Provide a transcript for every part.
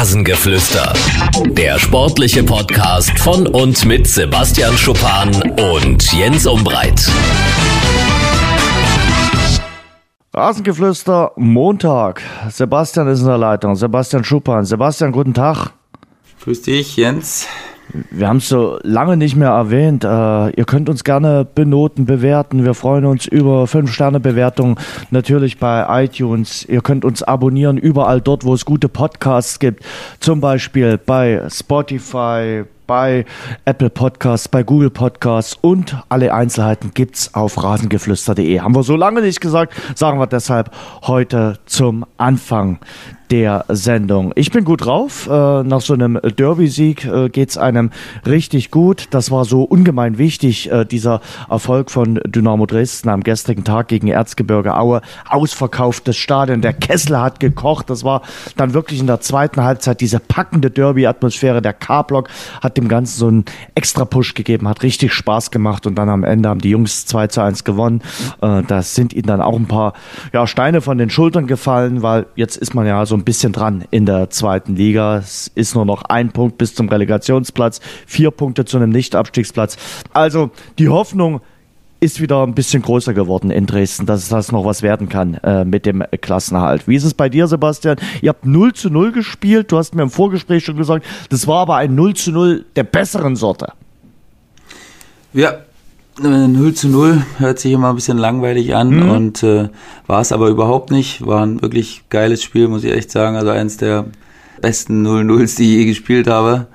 Rasengeflüster. Der sportliche Podcast von und mit Sebastian Schuppan und Jens Umbreit. Rasengeflüster, Montag. Sebastian ist in der Leitung. Sebastian Schuppan. Sebastian, guten Tag. Grüß dich, Jens. Wir haben es so lange nicht mehr erwähnt. Äh, ihr könnt uns gerne benoten, bewerten. Wir freuen uns über 5-Sterne-Bewertungen natürlich bei iTunes. Ihr könnt uns abonnieren überall dort, wo es gute Podcasts gibt. Zum Beispiel bei Spotify, bei Apple Podcasts, bei Google Podcasts und alle Einzelheiten gibt's auf rasengeflüster.de. Haben wir so lange nicht gesagt, sagen wir deshalb heute zum Anfang der Sendung. Ich bin gut drauf. Äh, nach so einem Derby-Sieg äh, geht's einem richtig gut. Das war so ungemein wichtig, äh, dieser Erfolg von Dynamo Dresden am gestrigen Tag gegen Erzgebirge Aue. Ausverkauftes Stadion, der Kessel hat gekocht. Das war dann wirklich in der zweiten Halbzeit diese packende Derby-Atmosphäre. Der K-Block hat dem Ganzen so einen extra Push gegeben, hat richtig Spaß gemacht und dann am Ende haben die Jungs 2 zu 1 gewonnen. Äh, da sind ihnen dann auch ein paar ja, Steine von den Schultern gefallen, weil jetzt ist man ja so ein bisschen dran in der zweiten Liga. Es ist nur noch ein Punkt bis zum Relegationsplatz, vier Punkte zu einem Nicht-Abstiegsplatz. Also die Hoffnung ist wieder ein bisschen größer geworden in Dresden, dass das noch was werden kann äh, mit dem Klassenerhalt. Wie ist es bei dir, Sebastian? Ihr habt 0 zu 0 gespielt. Du hast mir im Vorgespräch schon gesagt, das war aber ein 0 zu 0 der besseren Sorte. Ja, 0 zu 0 hört sich immer ein bisschen langweilig an mhm. und äh, war es aber überhaupt nicht. War ein wirklich geiles Spiel, muss ich echt sagen. Also eins der besten 0-0s, die ich je gespielt habe.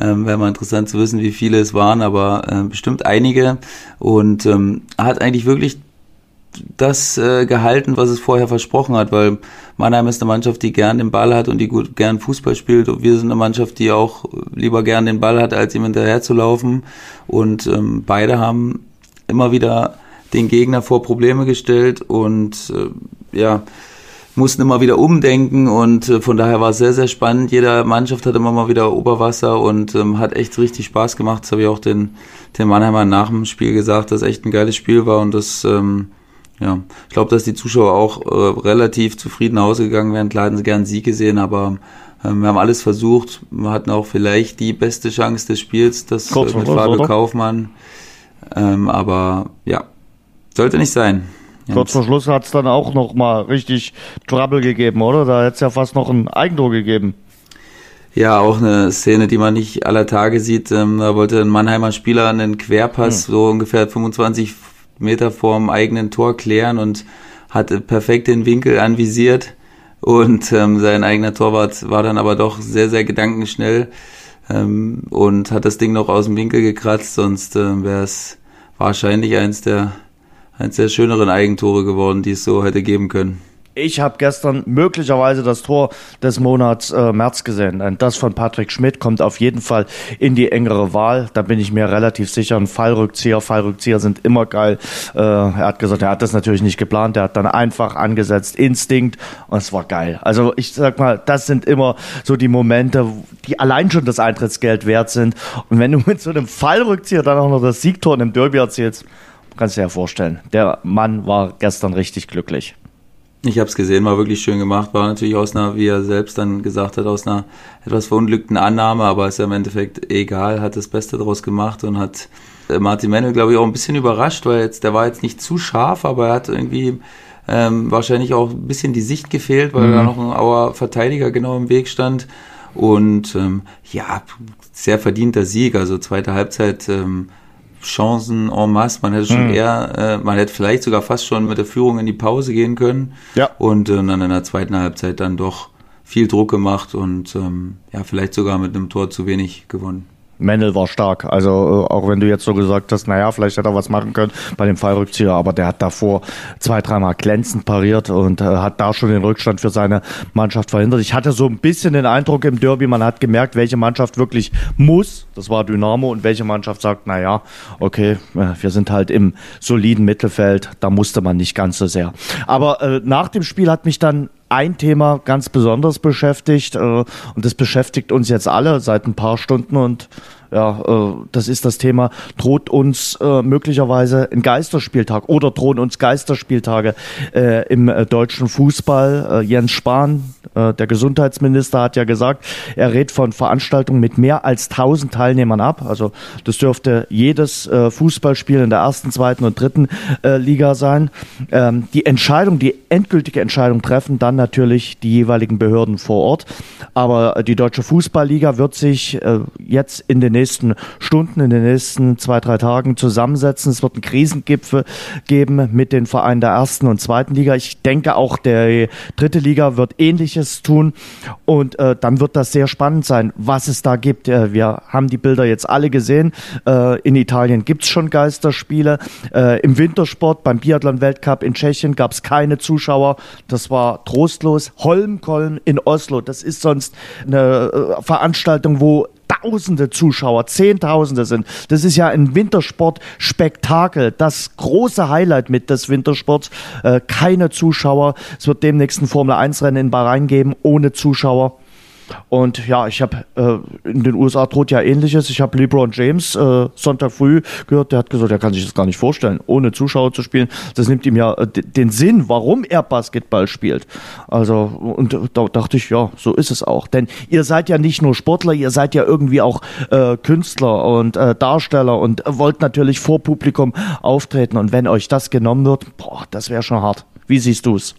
Ähm, Wäre mal interessant zu wissen, wie viele es waren, aber äh, bestimmt einige. Und ähm, hat eigentlich wirklich das äh, gehalten, was es vorher versprochen hat, weil Mannheim ist eine Mannschaft, die gern den Ball hat und die gut gern Fußball spielt. Und wir sind eine Mannschaft, die auch lieber gern den Ball hat, als ihm hinterher zu laufen. Und ähm, beide haben immer wieder den Gegner vor Probleme gestellt und äh, ja, mussten immer wieder umdenken und äh, von daher war es sehr, sehr spannend. Jede Mannschaft hat immer mal wieder Oberwasser und ähm, hat echt richtig Spaß gemacht. Das habe ich auch den, den Mannheimer nach dem Spiel gesagt, dass echt ein geiles Spiel war und das, ähm, ja, ich glaube, dass die Zuschauer auch äh, relativ zufrieden nach Hause gegangen wären. Klar hätten sie gern einen Sieg gesehen, aber ähm, wir haben alles versucht. Wir hatten auch vielleicht die beste Chance des Spiels, das äh, mit Fabio oder? Ähm, aber ja, sollte nicht sein. Kurz vor Schluss hat es dann auch noch mal richtig Trouble gegeben, oder? Da hätte es ja fast noch ein Eigentor gegeben. Ja, auch eine Szene, die man nicht aller Tage sieht. Ähm, da wollte ein Mannheimer Spieler einen Querpass hm. so ungefähr 25 Meter vorm eigenen Tor klären und hatte perfekt den Winkel anvisiert. Und ähm, sein eigener Torwart war dann aber doch sehr, sehr gedankenschnell ähm, und hat das Ding noch aus dem Winkel gekratzt, sonst äh, wäre es wahrscheinlich eins der eins der schöneren Eigentore geworden, die es so hätte geben können. Ich habe gestern möglicherweise das Tor des Monats äh, März gesehen. Und das von Patrick Schmidt kommt auf jeden Fall in die engere Wahl. Da bin ich mir relativ sicher. Ein Fallrückzieher, Fallrückzieher sind immer geil. Äh, er hat gesagt, er hat das natürlich nicht geplant. Er hat dann einfach angesetzt, Instinkt und es war geil. Also ich sag mal, das sind immer so die Momente, die allein schon das Eintrittsgeld wert sind. Und wenn du mit so einem Fallrückzieher dann auch noch das Siegtor in einem Derby erzielst, kannst du dir ja vorstellen. Der Mann war gestern richtig glücklich. Ich habe es gesehen, war wirklich schön gemacht. War natürlich aus einer, wie er selbst dann gesagt hat, aus einer etwas verunglückten Annahme, aber ist ja im Endeffekt egal, hat das Beste daraus gemacht und hat äh, Martin Mendel, glaube ich, auch ein bisschen überrascht, weil jetzt, der war jetzt nicht zu scharf, aber er hat irgendwie ähm, wahrscheinlich auch ein bisschen die Sicht gefehlt, weil mhm. da noch ein Auer Verteidiger genau im Weg stand. Und ähm, ja, sehr verdienter Sieg. Also zweite Halbzeit ähm, Chancen en masse. Man hätte schon mhm. eher, äh, man hätte vielleicht sogar fast schon mit der Führung in die Pause gehen können. Ja. Und äh, dann in der zweiten Halbzeit dann doch viel Druck gemacht und ähm, ja, vielleicht sogar mit einem Tor zu wenig gewonnen. Mendel war stark. Also äh, auch wenn du jetzt so gesagt hast, naja, vielleicht hätte er was machen können bei dem Fallrückzieher, aber der hat davor zwei, dreimal glänzend pariert und äh, hat da schon den Rückstand für seine Mannschaft verhindert. Ich hatte so ein bisschen den Eindruck im Derby, man hat gemerkt, welche Mannschaft wirklich muss, das war Dynamo, und welche Mannschaft sagt, naja, okay, äh, wir sind halt im soliden Mittelfeld, da musste man nicht ganz so sehr. Aber äh, nach dem Spiel hat mich dann ein Thema ganz besonders beschäftigt äh, und das beschäftigt uns jetzt alle seit ein paar Stunden und ja, äh, das ist das Thema, droht uns äh, möglicherweise ein Geisterspieltag oder drohen uns Geisterspieltage äh, im äh, deutschen Fußball. Äh, Jens Spahn, Äh, der Gesundheitsminister hat ja gesagt, er rät von Veranstaltungen mit mehr als 1000 Teilnehmern ab. Also das dürfte jedes äh, Fußballspiel in der ersten, zweiten und dritten äh, Liga sein. Ähm, die Entscheidung, die endgültige Entscheidung treffen dann natürlich die jeweiligen Behörden vor Ort. Aber die Deutsche Fußballliga wird sich jetzt in den nächsten Stunden, in den nächsten zwei, drei Tagen zusammensetzen. Es wird einen Krisengipfel geben mit den Vereinen der ersten und zweiten Liga. Ich denke auch der dritte Liga wird ähnliches tun und äh, dann wird das sehr spannend sein, was es da gibt. Äh, wir haben die Bilder jetzt alle gesehen. Äh, in Italien gibt es schon Geisterspiele. Äh, Im Wintersport beim Biathlon-Weltcup in Tschechien gab es keine Zuschauer. Das war trostlos. Holmkolm in Oslo, das ist sonst eine äh, Veranstaltung, wo Tausende Zuschauer, Zehntausende sind. Das ist ja ein Wintersport-Spektakel. Das große Highlight mit des Wintersports. Äh, keine Zuschauer. Es wird demnächst ein Formel-1-Rennen in Bahrain geben, ohne Zuschauer. Und ja, ich habe äh, in den USA droht ja ähnliches. Ich habe LeBron James äh, Sonntag früh gehört, der hat gesagt, er kann sich das gar nicht vorstellen, ohne Zuschauer zu spielen. Das nimmt ihm ja äh, den Sinn, warum er Basketball spielt. Also, und da dachte ich, ja, so ist es auch. Denn ihr seid ja nicht nur Sportler, ihr seid ja irgendwie auch äh, Künstler und äh, Darsteller und wollt natürlich vor Publikum auftreten. Und wenn euch das genommen wird, boah, das wäre schon hart. Wie siehst du es?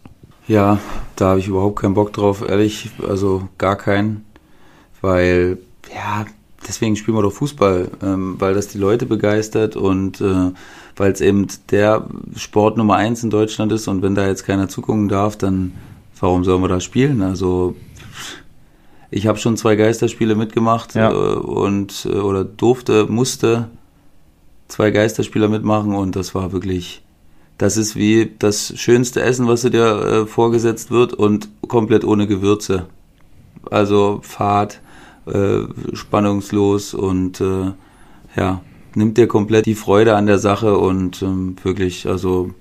Ja, da habe ich überhaupt keinen Bock drauf, ehrlich, also gar keinen, weil, ja, deswegen spielen wir doch Fußball, ähm, weil das die Leute begeistert und äh, weil es eben der Sport Nummer eins in Deutschland ist und wenn da jetzt keiner zugucken darf, dann warum sollen wir da spielen? Also ich habe schon zwei Geisterspiele mitgemacht ja. äh, und äh, oder durfte, musste zwei Geisterspieler mitmachen und das war wirklich das ist wie das schönste Essen, was dir äh, vorgesetzt wird und komplett ohne Gewürze. Also fad, äh, spannungslos und äh, ja, nimmt dir komplett die Freude an der Sache und ähm, wirklich, also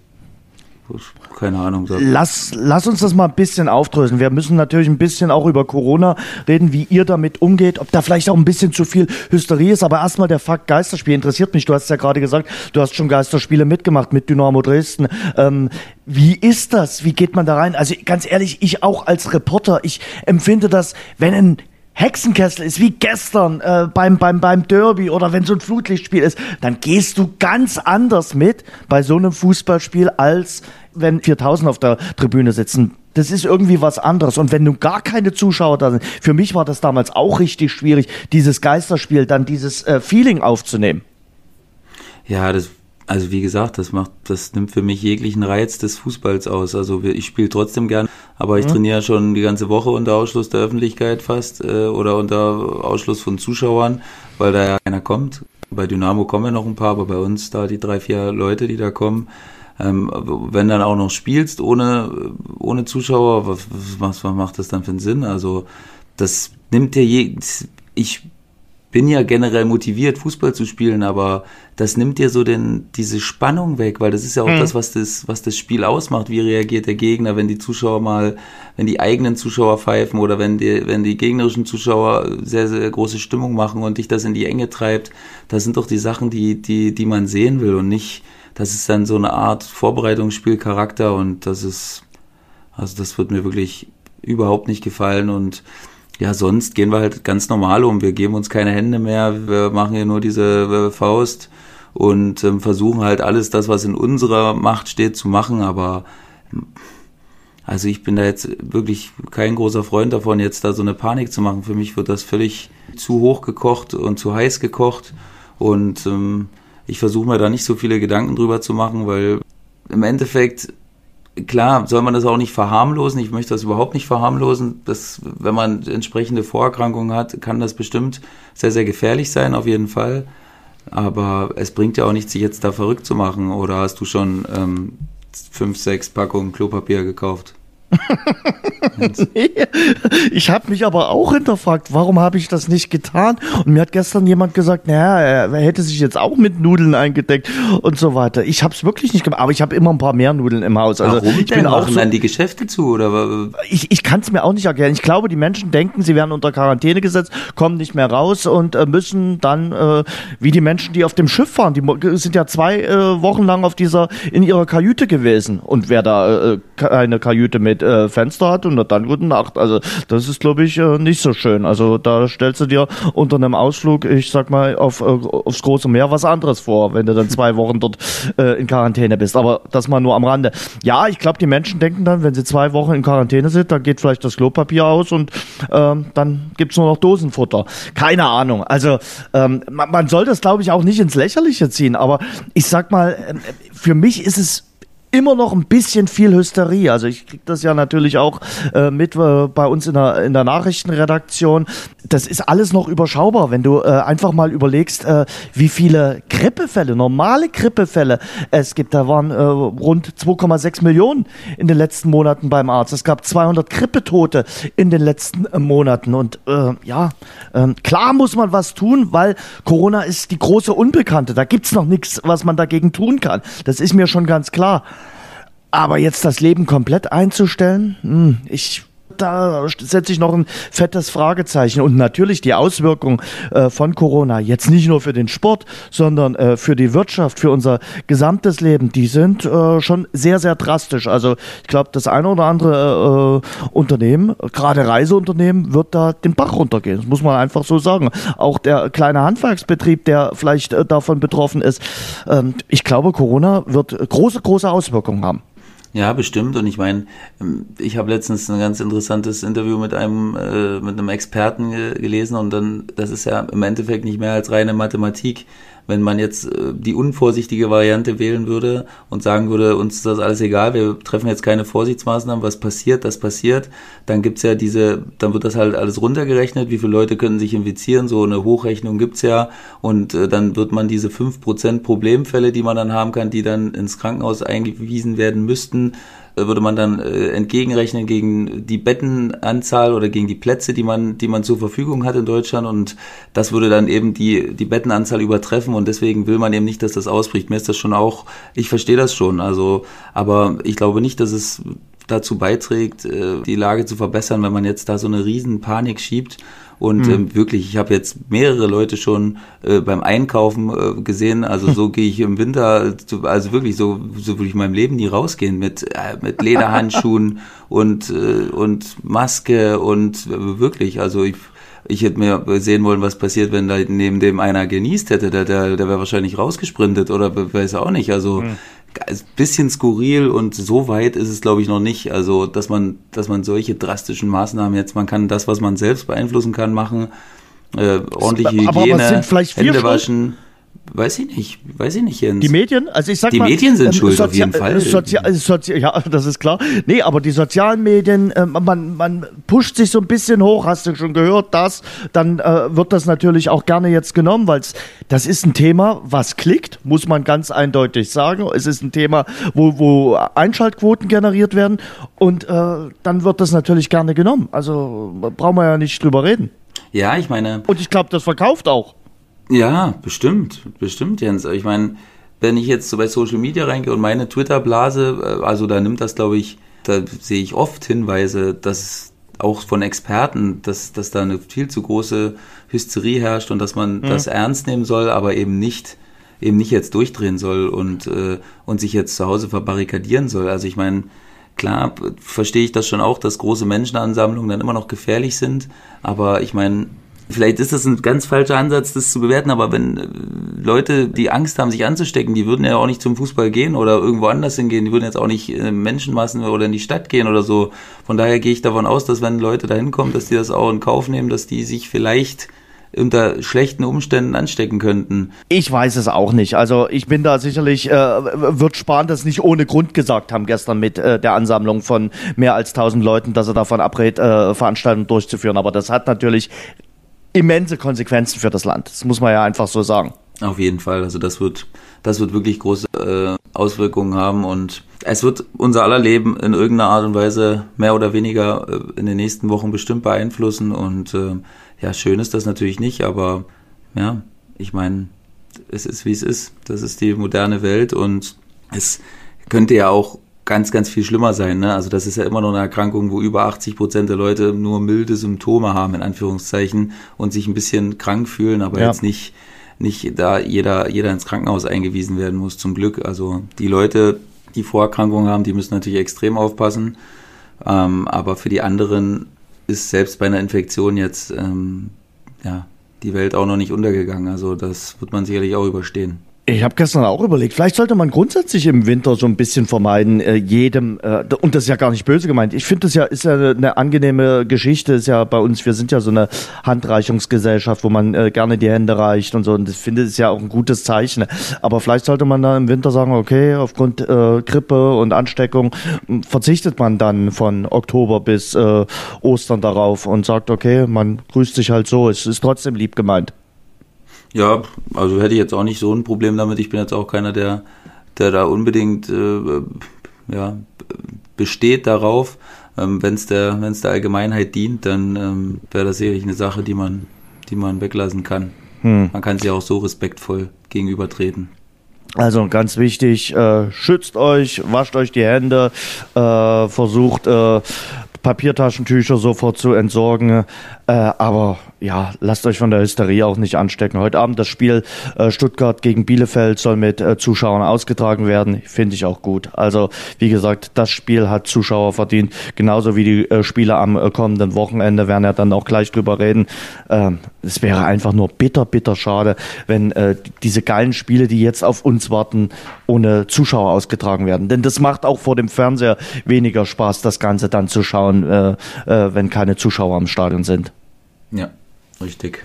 keine Ahnung. Lass, lass uns das mal ein bisschen aufdröseln. Wir müssen natürlich ein bisschen auch über Corona reden, wie ihr damit umgeht, ob da vielleicht auch ein bisschen zu viel Hysterie ist. Aber erstmal der Fakt Geisterspiel interessiert mich. Du hast ja gerade gesagt, du hast schon Geisterspiele mitgemacht mit Dynamo Dresden. Ähm, wie ist das? Wie geht man da rein? Also ganz ehrlich, ich auch als Reporter, ich empfinde das, wenn ein Hexenkessel ist wie gestern äh, beim, beim, beim Derby oder wenn so ein Flutlichtspiel ist, dann gehst du ganz anders mit bei so einem Fußballspiel, als wenn 4000 auf der Tribüne sitzen. Das ist irgendwie was anderes. Und wenn nun gar keine Zuschauer da sind, für mich war das damals auch richtig schwierig, dieses Geisterspiel, dann dieses äh, Feeling aufzunehmen. Ja, das also wie gesagt, das macht, das nimmt für mich jeglichen Reiz des Fußballs aus. Also ich spiele trotzdem gern, aber ich mhm. trainiere schon die ganze Woche unter Ausschluss der Öffentlichkeit fast äh, oder unter Ausschluss von Zuschauern, weil da ja keiner kommt. Bei Dynamo kommen ja noch ein paar, aber bei uns da die drei, vier Leute, die da kommen, ähm, wenn dann auch noch spielst ohne, ohne Zuschauer, was, was, was macht das dann für einen Sinn? Also das nimmt dir je, ich bin ja generell motiviert, Fußball zu spielen, aber das nimmt dir so den, diese Spannung weg, weil das ist ja auch mhm. das, was das, was das Spiel ausmacht. Wie reagiert der Gegner, wenn die Zuschauer mal, wenn die eigenen Zuschauer pfeifen oder wenn die, wenn die gegnerischen Zuschauer sehr, sehr große Stimmung machen und dich das in die Enge treibt. Das sind doch die Sachen, die, die, die man sehen will und nicht, das ist dann so eine Art Vorbereitungsspielcharakter und das ist, also das wird mir wirklich überhaupt nicht gefallen und ja, sonst gehen wir halt ganz normal um. Wir geben uns keine Hände mehr, wir machen hier nur diese äh, Faust und ähm, versuchen halt alles das, was in unserer Macht steht, zu machen. Aber also ich bin da jetzt wirklich kein großer Freund davon, jetzt da so eine Panik zu machen. Für mich wird das völlig zu hoch gekocht und zu heiß gekocht. Und ähm, ich versuche mir da nicht so viele Gedanken drüber zu machen, weil im Endeffekt klar, soll man das auch nicht verharmlosen. Ich möchte das überhaupt nicht verharmlosen. Das, wenn man entsprechende Vorerkrankungen hat, kann das bestimmt sehr, sehr gefährlich sein, auf jeden Fall. Aber es bringt ja auch nichts, sich jetzt da verrückt zu machen. Oder hast du schon ähm, fünf, sechs Packungen Klopapier gekauft? nee, ich habe mich aber auch hinterfragt, warum habe ich das nicht getan? Und mir hat gestern jemand gesagt, naja, er hätte sich jetzt auch mit Nudeln eingedeckt und so weiter. Ich habe es wirklich nicht gemacht, aber ich habe immer ein paar mehr Nudeln im Haus. Also warum ich denn? bin auch so, dann die Geschäfte zu oder? Ich, ich kann es mir auch nicht erklären. Ich glaube, die Menschen denken, sie werden unter Quarantäne gesetzt, kommen nicht mehr raus und äh, müssen dann äh, wie die Menschen, die auf dem Schiff fahren, die sind ja zwei äh, Wochen lang auf dieser in ihrer Kajüte gewesen und wer da äh, keine Kajüte mit mit äh, Fenster hat und dann gute Nacht. Also das ist, glaube ich, äh, nicht so schön. Also da stellst du dir unter einem Ausflug, ich sag mal, auf, äh, aufs große Meer was anderes vor, wenn du dann zwei Wochen dort äh, in Quarantäne bist. Aber das mal nur am Rande. Ja, ich glaube, die Menschen denken dann, wenn sie zwei Wochen in Quarantäne sind, dann geht vielleicht das Klopapier aus und ähm, dann gibt's nur noch Dosenfutter. Keine Ahnung. Also ähm, man, man soll das, glaube ich, auch nicht ins Lächerliche ziehen. Aber ich sag mal, äh, für mich ist es immer noch ein bisschen viel Hysterie. Also ich kriege das ja natürlich auch äh, mit äh, bei uns in der, in der Nachrichtenredaktion. Das ist alles noch überschaubar, wenn du äh, einfach mal überlegst, äh, wie viele Grippefälle, normale Grippefälle es gibt. Da waren äh, rund 2,6 Millionen in den letzten Monaten beim Arzt. Es gab 200 Grippetote in den letzten äh, Monaten. Und ja, äh, klar muss man was tun, weil Corona ist die große Unbekannte. Da gibt's noch nichts, was man dagegen tun kann. Das ist mir schon ganz klar. Aber jetzt das Leben komplett einzustellen, hm, ich da setze ich noch ein fettes Fragezeichen. Und natürlich die Auswirkungen äh, von Corona, jetzt nicht nur für den Sport, sondern äh, für die Wirtschaft, für unser gesamtes Leben, die sind äh, schon sehr, sehr drastisch. Also ich glaube, das eine oder andere äh, Unternehmen, gerade Reiseunternehmen, wird da den Bach runtergehen. Das muss man einfach so sagen. Auch der kleine Handwerksbetrieb, der vielleicht äh, davon betroffen ist. Ähm, ich glaube, Corona wird große, große Auswirkungen haben. Ja, bestimmt. Und ich meine, ähm, ich habe letztens ein ganz interessantes Interview mit einem äh, mit einem Experten gelesen und dann, das ist ja im Endeffekt nicht mehr als reine Mathematik wenn man jetzt äh, die unvorsichtige Variante wählen würde und sagen würde, uns ist das alles egal, wir treffen jetzt keine Vorsichtsmaßnahmen, was passiert, das passiert, dann gibt's ja diese, dann wird das halt alles runtergerechnet, wie viele Leute können sich infizieren, so eine Hochrechnung gibt's ja und äh, dann wird man diese fünf Prozent Problemfälle, die man dann haben kann, die dann ins Krankenhaus eingewiesen werden müssten, würde man dann äh, entgegenrechnen gegen die Bettenanzahl oder gegen die Plätze, die man, die man zur Verfügung hat in Deutschland. Und das würde dann eben die, die Bettenanzahl übertreffen. Und deswegen will man eben nicht, dass das ausbricht. Mir ist das schon auch, ich verstehe das schon, also, aber ich glaube nicht, dass es dazu beiträgt, äh, die Lage zu verbessern, wenn man jetzt da so eine riesen Panik schiebt und mhm. ähm, wirklich, ich habe jetzt mehrere Leute schon äh, beim Einkaufen äh, gesehen. Also so gehe ich im Winter, also wirklich so, so würde ich in meinem Leben nie rausgehen mit, äh, mit Lederhandschuhen und, äh, und Maske und äh, wirklich, also ich ich hätte mir sehen wollen, was passiert, wenn da neben dem einer genießt hätte. Der, der, der wäre wahrscheinlich rausgesprintet oder weiß auch nicht. Also mhm bisschen skurril und so weit ist es, glaube ich, noch nicht. Also, dass man, dass man solche drastischen Maßnahmen jetzt, man kann das, was man selbst beeinflussen kann, machen, äh, ordentliche Hygiene, Hände waschen. Weiß ich nicht, weiß ich nicht, Jens. Die Medien, also ich sag die mal. Die Medien sind ähm, schuld auf jeden Fall. Sozial, Sozial, ja, das ist klar. Nee, aber die sozialen Medien, äh, man, man pusht sich so ein bisschen hoch, hast du schon gehört, das, dann äh, wird das natürlich auch gerne jetzt genommen, weil das ist ein Thema, was klickt, muss man ganz eindeutig sagen. Es ist ein Thema, wo, wo Einschaltquoten generiert werden und äh, dann wird das natürlich gerne genommen. Also brauchen wir ja nicht drüber reden. Ja, ich meine. Und ich glaube, das verkauft auch. Ja, bestimmt, bestimmt, Jens. Ich meine, wenn ich jetzt so bei Social Media reingehe und meine Twitter-Blase, äh, also da nimmt das, glaube ich, da sehe ich oft Hinweise, dass auch von Experten, dass, dass da eine viel zu große Hysterie herrscht und dass man mhm. das ernst nehmen soll, aber eben nicht eben nicht jetzt durchdrehen soll und äh, und sich jetzt zu Hause verbarrikadieren soll. Also ich meine, klar verstehe ich das schon auch, dass große Menschenansammlungen dann immer noch gefährlich sind, aber ich meine, Vielleicht ist das ein ganz falscher Ansatz, das zu bewerten, aber wenn äh, Leute, die Angst haben, sich anzustecken, die würden ja auch nicht zum Fußball gehen oder irgendwo anders hingehen, die würden jetzt auch nicht in äh, Menschenmassen oder in die Stadt gehen oder so. Von daher gehe ich davon aus, dass wenn Leute da hinkommen, dass die das auch in Kauf nehmen, dass die sich vielleicht unter schlechten Umständen anstecken könnten. Ich weiß es auch nicht. Also ich bin da sicherlich, äh, wird Spahn das nicht ohne Grund gesagt haben gestern mit äh, der Ansammlung von mehr als 1000 Leuten, dass er davon abrät, äh, Veranstaltungen durchzuführen. Aber das hat natürlich immense Konsequenzen für das Land. Das muss man ja einfach so sagen. Auf jeden Fall. Also das wird, das wird wirklich große äh, Auswirkungen haben und es wird unser aller Leben in irgendeiner Art und Weise mehr oder weniger äh, in den nächsten Wochen bestimmt beeinflussen und äh, ja, schön ist das natürlich nicht, aber ja, ich meine, es ist wie es ist. Das ist die moderne Welt und es könnte ja auch ganz, ganz viel schlimmer sein. Ne? Also das ist ja immer noch eine Erkrankung, wo über 80 Prozent der Leute nur milde Symptome haben, in Anführungszeichen, und sich ein bisschen krank fühlen, aber ja. jetzt nicht, nicht da jeder, jeder ins Krankenhaus eingewiesen werden muss, zum Glück. Also die Leute, die Vorerkrankungen haben, die müssen natürlich extrem aufpassen. Ähm, aber für die anderen ist selbst bei einer Infektion jetzt ähm, ja, die Welt auch noch nicht untergegangen. Also das wird man sicherlich auch überstehen. Ich habe gestern auch überlegt, vielleicht sollte man grundsätzlich im Winter so ein bisschen vermeiden, äh, jedem, äh, und das ist ja gar nicht böse gemeint. Ich finde, das ja ist ja eine angenehme Geschichte, ist ja bei uns, wir sind ja so eine Handreichungsgesellschaft, wo man äh, gerne die Hände reicht und so, und ich finde, das ist ja auch ein gutes Zeichen. Aber vielleicht sollte man dann im Winter sagen, okay, aufgrund äh, Grippe und Ansteckung verzichtet man dann von Oktober bis äh, Ostern darauf und sagt, okay, man grüßt sich halt so, es ist trotzdem lieb gemeint. Ja, also hätte ich jetzt auch nicht so ein Problem damit. Ich bin jetzt auch keiner, der, der da unbedingt äh, ja, besteht darauf. Ähm, Wenn es der, wenn's der Allgemeinheit dient, dann ähm, wäre das sicherlich eine Sache, die man, die man weglassen kann. Hm. Man kann sich auch so respektvoll gegenübertreten. Also ganz wichtig, äh, schützt euch, wascht euch die Hände, äh, versucht äh, Papiertaschentücher sofort zu entsorgen. Äh, aber ja, lasst euch von der Hysterie auch nicht anstecken. Heute Abend das Spiel äh, Stuttgart gegen Bielefeld soll mit äh, Zuschauern ausgetragen werden. Finde ich auch gut. Also wie gesagt, das Spiel hat Zuschauer verdient. Genauso wie die äh, Spiele am äh, kommenden Wochenende werden ja dann auch gleich drüber reden. Ähm, es wäre einfach nur bitter, bitter schade, wenn äh, diese geilen Spiele, die jetzt auf uns warten, ohne Zuschauer ausgetragen werden. Denn das macht auch vor dem Fernseher weniger Spaß, das Ganze dann zu schauen, äh, wenn keine Zuschauer am Stadion sind. Ja, richtig.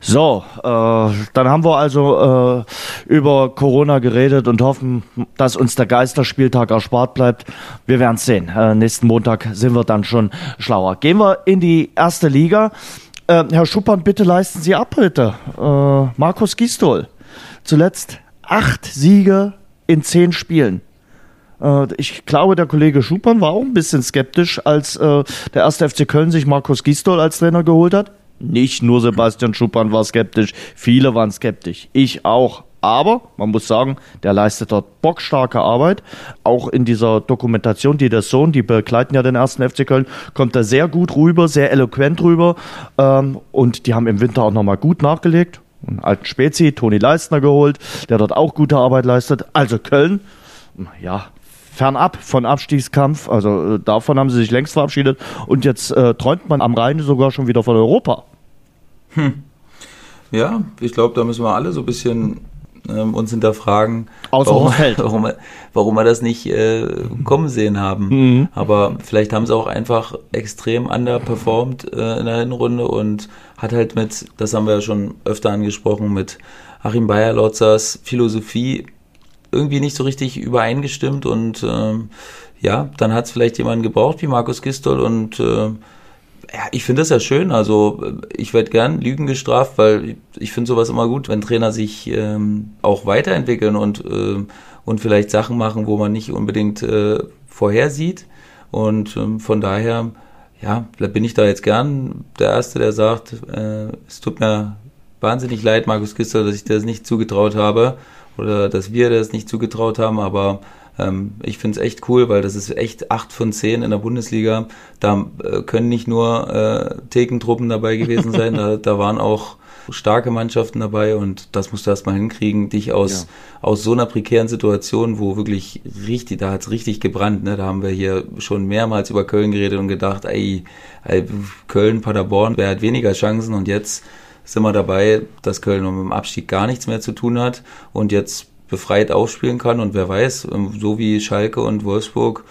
So, äh, dann haben wir also äh, über Corona geredet und hoffen, dass uns der Geisterspieltag erspart bleibt. Wir werden es sehen. Äh, nächsten Montag sind wir dann schon schlauer. Gehen wir in die erste Liga. Äh, Herr Schuppern, bitte leisten Sie ab heute. Äh, Markus Gistol, zuletzt acht Siege in zehn Spielen. Äh, ich glaube, der Kollege Schupern war auch ein bisschen skeptisch, als äh, der erste FC Köln sich Markus Gisdol als Trainer geholt hat. Nicht nur Sebastian Schuppan war skeptisch, viele waren skeptisch. Ich auch. Aber man muss sagen, der leistet dort bockstarke Arbeit. Auch in dieser Dokumentation, die der Sohn, die begleiten ja den ersten FC Köln, kommt er sehr gut rüber, sehr eloquent rüber. Ähm, und die haben im Winter auch nochmal gut nachgelegt. Einen alten Spezi, Toni Leistner geholt, der dort auch gute Arbeit leistet. Also Köln, ja, fernab von Abstiegskampf. Also äh, davon haben sie sich längst verabschiedet. Und jetzt äh, träumt man am Rhein sogar schon wieder von Europa. Hm. Ja, ich glaube, da müssen wir alle so ein bisschen ähm, uns hinterfragen, Außer warum, warum, warum wir das nicht äh, kommen sehen haben. Mhm. Aber vielleicht haben sie auch einfach extrem underperformed äh, in der Hinrunde und hat halt mit, das haben wir ja schon öfter angesprochen, mit Achim Bayer-Lotzers Philosophie irgendwie nicht so richtig übereingestimmt und ähm, ja, dann hat es vielleicht jemanden gebraucht wie Markus Gistol und äh, ja, ich finde das ja schön. Also ich werde gern Lügen gestraft, weil ich finde sowas immer gut, wenn Trainer sich ähm, auch weiterentwickeln und, äh, und vielleicht Sachen machen, wo man nicht unbedingt äh, vorhersieht. Und ähm, von daher, ja, bin ich da jetzt gern der Erste, der sagt, äh, es tut mir wahnsinnig leid, Markus Gistel, dass ich das nicht zugetraut habe oder dass wir das nicht zugetraut haben, aber ähm, ich finde es echt cool, weil das ist echt acht von zehn in der Bundesliga. Da äh, können nicht nur äh, Thekentruppen dabei gewesen sein, da, da waren auch starke Mannschaften dabei und das musst du erstmal hinkriegen, dich aus, ja. aus so einer prekären Situation, wo wirklich richtig, da hat's richtig gebrannt, ne? da haben wir hier schon mehrmals über Köln geredet und gedacht, ey, ey Köln, Paderborn, wer hat weniger Chancen und jetzt sind wir dabei, dass Köln mit dem Abstieg gar nichts mehr zu tun hat und jetzt befreit aufspielen kann und wer weiß, ähm, so wie Schalke und Wolfsburg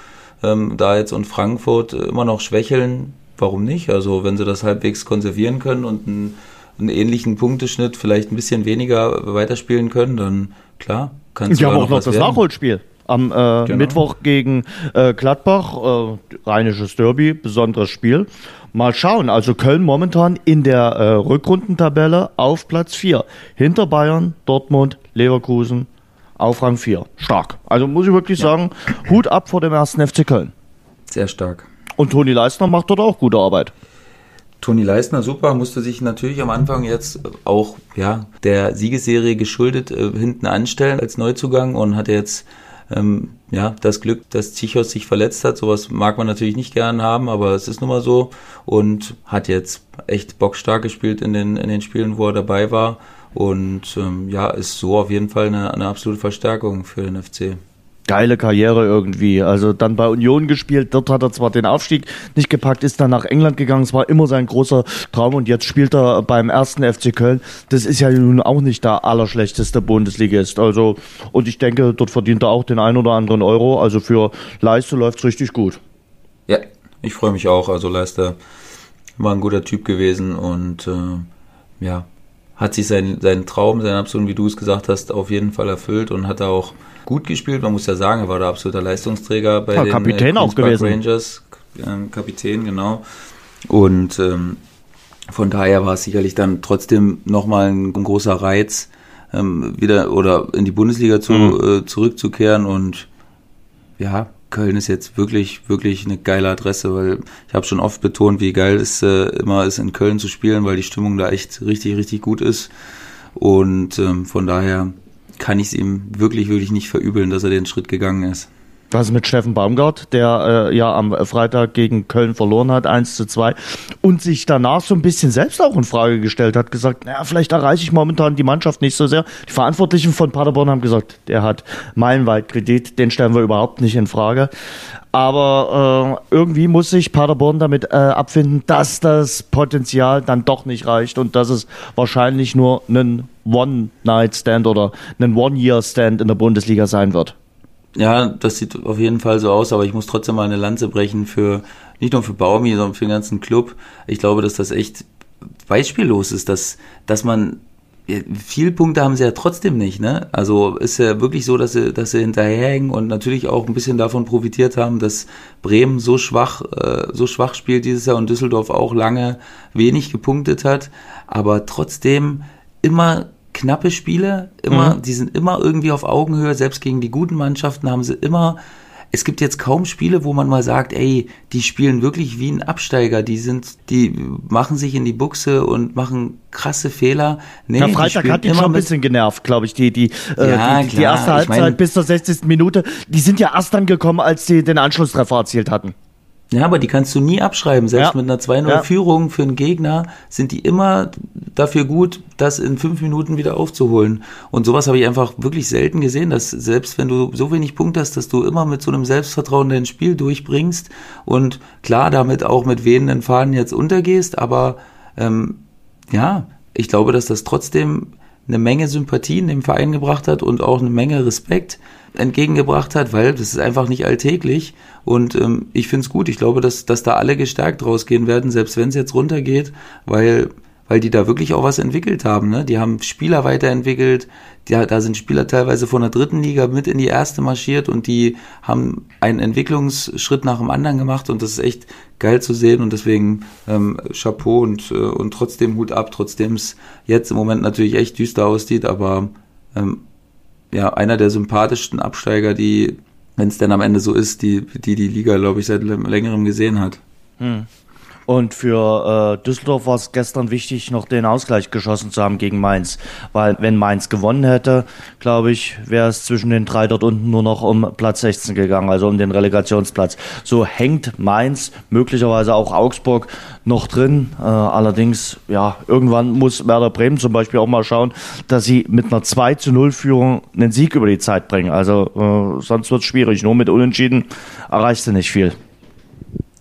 ähm, da jetzt und Frankfurt immer noch schwächeln, warum nicht? Also wenn sie das halbwegs konservieren können und einen, einen ähnlichen Punkteschnitt vielleicht ein bisschen weniger weiterspielen können, dann klar, kann es ja, auch noch das werden. Nachholspiel am äh, genau. Mittwoch gegen äh, Gladbach, äh, rheinisches Derby, besonderes Spiel. Mal schauen, also Köln momentan in der äh, Rückrundentabelle auf Platz 4. Hinter Bayern, Dortmund, Leverkusen auf Rang 4. Stark. Also muss ich wirklich ja. sagen, Hut ab vor dem ersten FC Köln. Sehr stark. Und Toni Leistner macht dort auch gute Arbeit. Toni Leistner, super, musste sich natürlich am Anfang jetzt auch ja, der Siegesserie geschuldet äh, hinten anstellen als Neuzugang und hat jetzt ähm, ja, das Glück, dass Zichos sich verletzt hat. Sowas mag man natürlich nicht gern haben, aber es ist nun mal so. Und hat jetzt echt bockstark gespielt in den, in den Spielen, wo er dabei war. Und ähm, ja, ist so auf jeden Fall eine, eine absolute Verstärkung für den FC. Geile Karriere irgendwie. Also dann bei Union gespielt, dort hat er zwar den Aufstieg nicht gepackt, ist dann nach England gegangen, es war immer sein großer Traum und jetzt spielt er beim ersten FC Köln. Das ist ja nun auch nicht der allerschlechteste Bundesligist. Also, und ich denke, dort verdient er auch den ein oder anderen Euro. Also für Leiste läuft es richtig gut. Ja, ich freue mich auch. Also Leiste war ein guter Typ gewesen und äh, ja, hat sich seinen, seinen Traum, seinen absoluten, wie du es gesagt hast, auf jeden Fall erfüllt und hat auch gut gespielt. Man muss ja sagen, er war der absolute Leistungsträger bei ja, den Kapitän äh, auch gewesen. Rangers. Äh, Kapitän, genau. Und ähm, von daher war es sicherlich dann trotzdem nochmal ein, ein großer Reiz, ähm, wieder oder in die Bundesliga zu, mhm. äh, zurückzukehren. Und ja, Köln ist jetzt wirklich, wirklich eine geile Adresse, weil ich habe schon oft betont, wie geil es äh, immer ist, in Köln zu spielen, weil die Stimmung da echt richtig, richtig gut ist. Und ähm, von daher kann ich es ihm wirklich, wirklich nicht verübeln, dass er den Schritt gegangen ist. Was mit Steffen Baumgart, der äh, ja am Freitag gegen Köln verloren hat, 1 zu 2, und sich danach so ein bisschen selbst auch in Frage gestellt hat, gesagt, naja, vielleicht erreiche ich momentan die Mannschaft nicht so sehr. Die Verantwortlichen von Paderborn haben gesagt, der hat meilenweit Kredit, den stellen wir überhaupt nicht in Frage. Aber äh, irgendwie muss sich Paderborn damit äh, abfinden, dass das Potenzial dann doch nicht reicht und dass es wahrscheinlich nur ein One-Night-Stand oder ein One-Year-Stand in der Bundesliga sein wird. Ja, das sieht auf jeden Fall so aus, aber ich muss trotzdem mal eine Lanze brechen für, nicht nur für Baumi, sondern für den ganzen Club. Ich glaube, dass das echt beispiellos ist, dass, dass man, viel Punkte haben sie ja trotzdem nicht, ne? Also ist ja wirklich so, dass sie, dass sie hinterherhängen und natürlich auch ein bisschen davon profitiert haben, dass Bremen so schwach, äh, so schwach spielt dieses Jahr und Düsseldorf auch lange wenig gepunktet hat, aber trotzdem immer knappe Spiele, immer, mhm. die sind immer irgendwie auf Augenhöhe, selbst gegen die guten Mannschaften haben sie immer es gibt jetzt kaum Spiele, wo man mal sagt, ey, die spielen wirklich wie ein Absteiger, die sind, die machen sich in die Buchse und machen krasse Fehler. Nee, ja, Freitag hat ihn schon ein bisschen genervt, glaube ich, die, die, äh, ja, die, die, die, erste Halbzeit ich mein, bis zur 60. Minute. Die sind ja erst dann gekommen, als sie den Anschlusstreffer erzielt hatten. Ja, aber die kannst du nie abschreiben. Selbst ja. mit einer 2-0-Führung ja. für einen Gegner sind die immer dafür gut, das in fünf Minuten wieder aufzuholen. Und sowas habe ich einfach wirklich selten gesehen, dass selbst wenn du so wenig Punkte hast, dass du immer mit so einem Selbstvertrauen dein Spiel durchbringst und klar damit auch mit wehenden Fahnen jetzt untergehst, aber ähm, ja, ich glaube, dass das trotzdem eine Menge Sympathien dem Verein gebracht hat und auch eine Menge Respekt entgegengebracht hat, weil das ist einfach nicht alltäglich. Und ähm, ich finde es gut. Ich glaube, dass, dass da alle gestärkt rausgehen werden, selbst wenn es jetzt runtergeht, weil weil die da wirklich auch was entwickelt haben. Ne? Die haben Spieler weiterentwickelt, die, da sind Spieler teilweise von der dritten Liga mit in die erste marschiert und die haben einen Entwicklungsschritt nach dem anderen gemacht und das ist echt geil zu sehen und deswegen ähm, Chapeau und, äh, und trotzdem Hut ab, trotzdem es jetzt im Moment natürlich echt düster aussieht, aber ähm, ja, einer der sympathischsten Absteiger, die, wenn es denn am Ende so ist, die die, die Liga, glaube ich, seit längerem gesehen hat. Hm. Und für äh, Düsseldorf war es gestern wichtig, noch den Ausgleich geschossen zu haben gegen Mainz. Weil wenn Mainz gewonnen hätte, glaube ich, wäre es zwischen den drei dort unten nur noch um Platz 16 gegangen, also um den Relegationsplatz. So hängt Mainz, möglicherweise auch Augsburg, noch drin. Äh, allerdings, ja, irgendwann muss Werder Bremen zum Beispiel auch mal schauen, dass sie mit einer 2 zu 0 Führung einen Sieg über die Zeit bringen. Also äh, sonst wird es schwierig. Nur mit Unentschieden erreichst du nicht viel.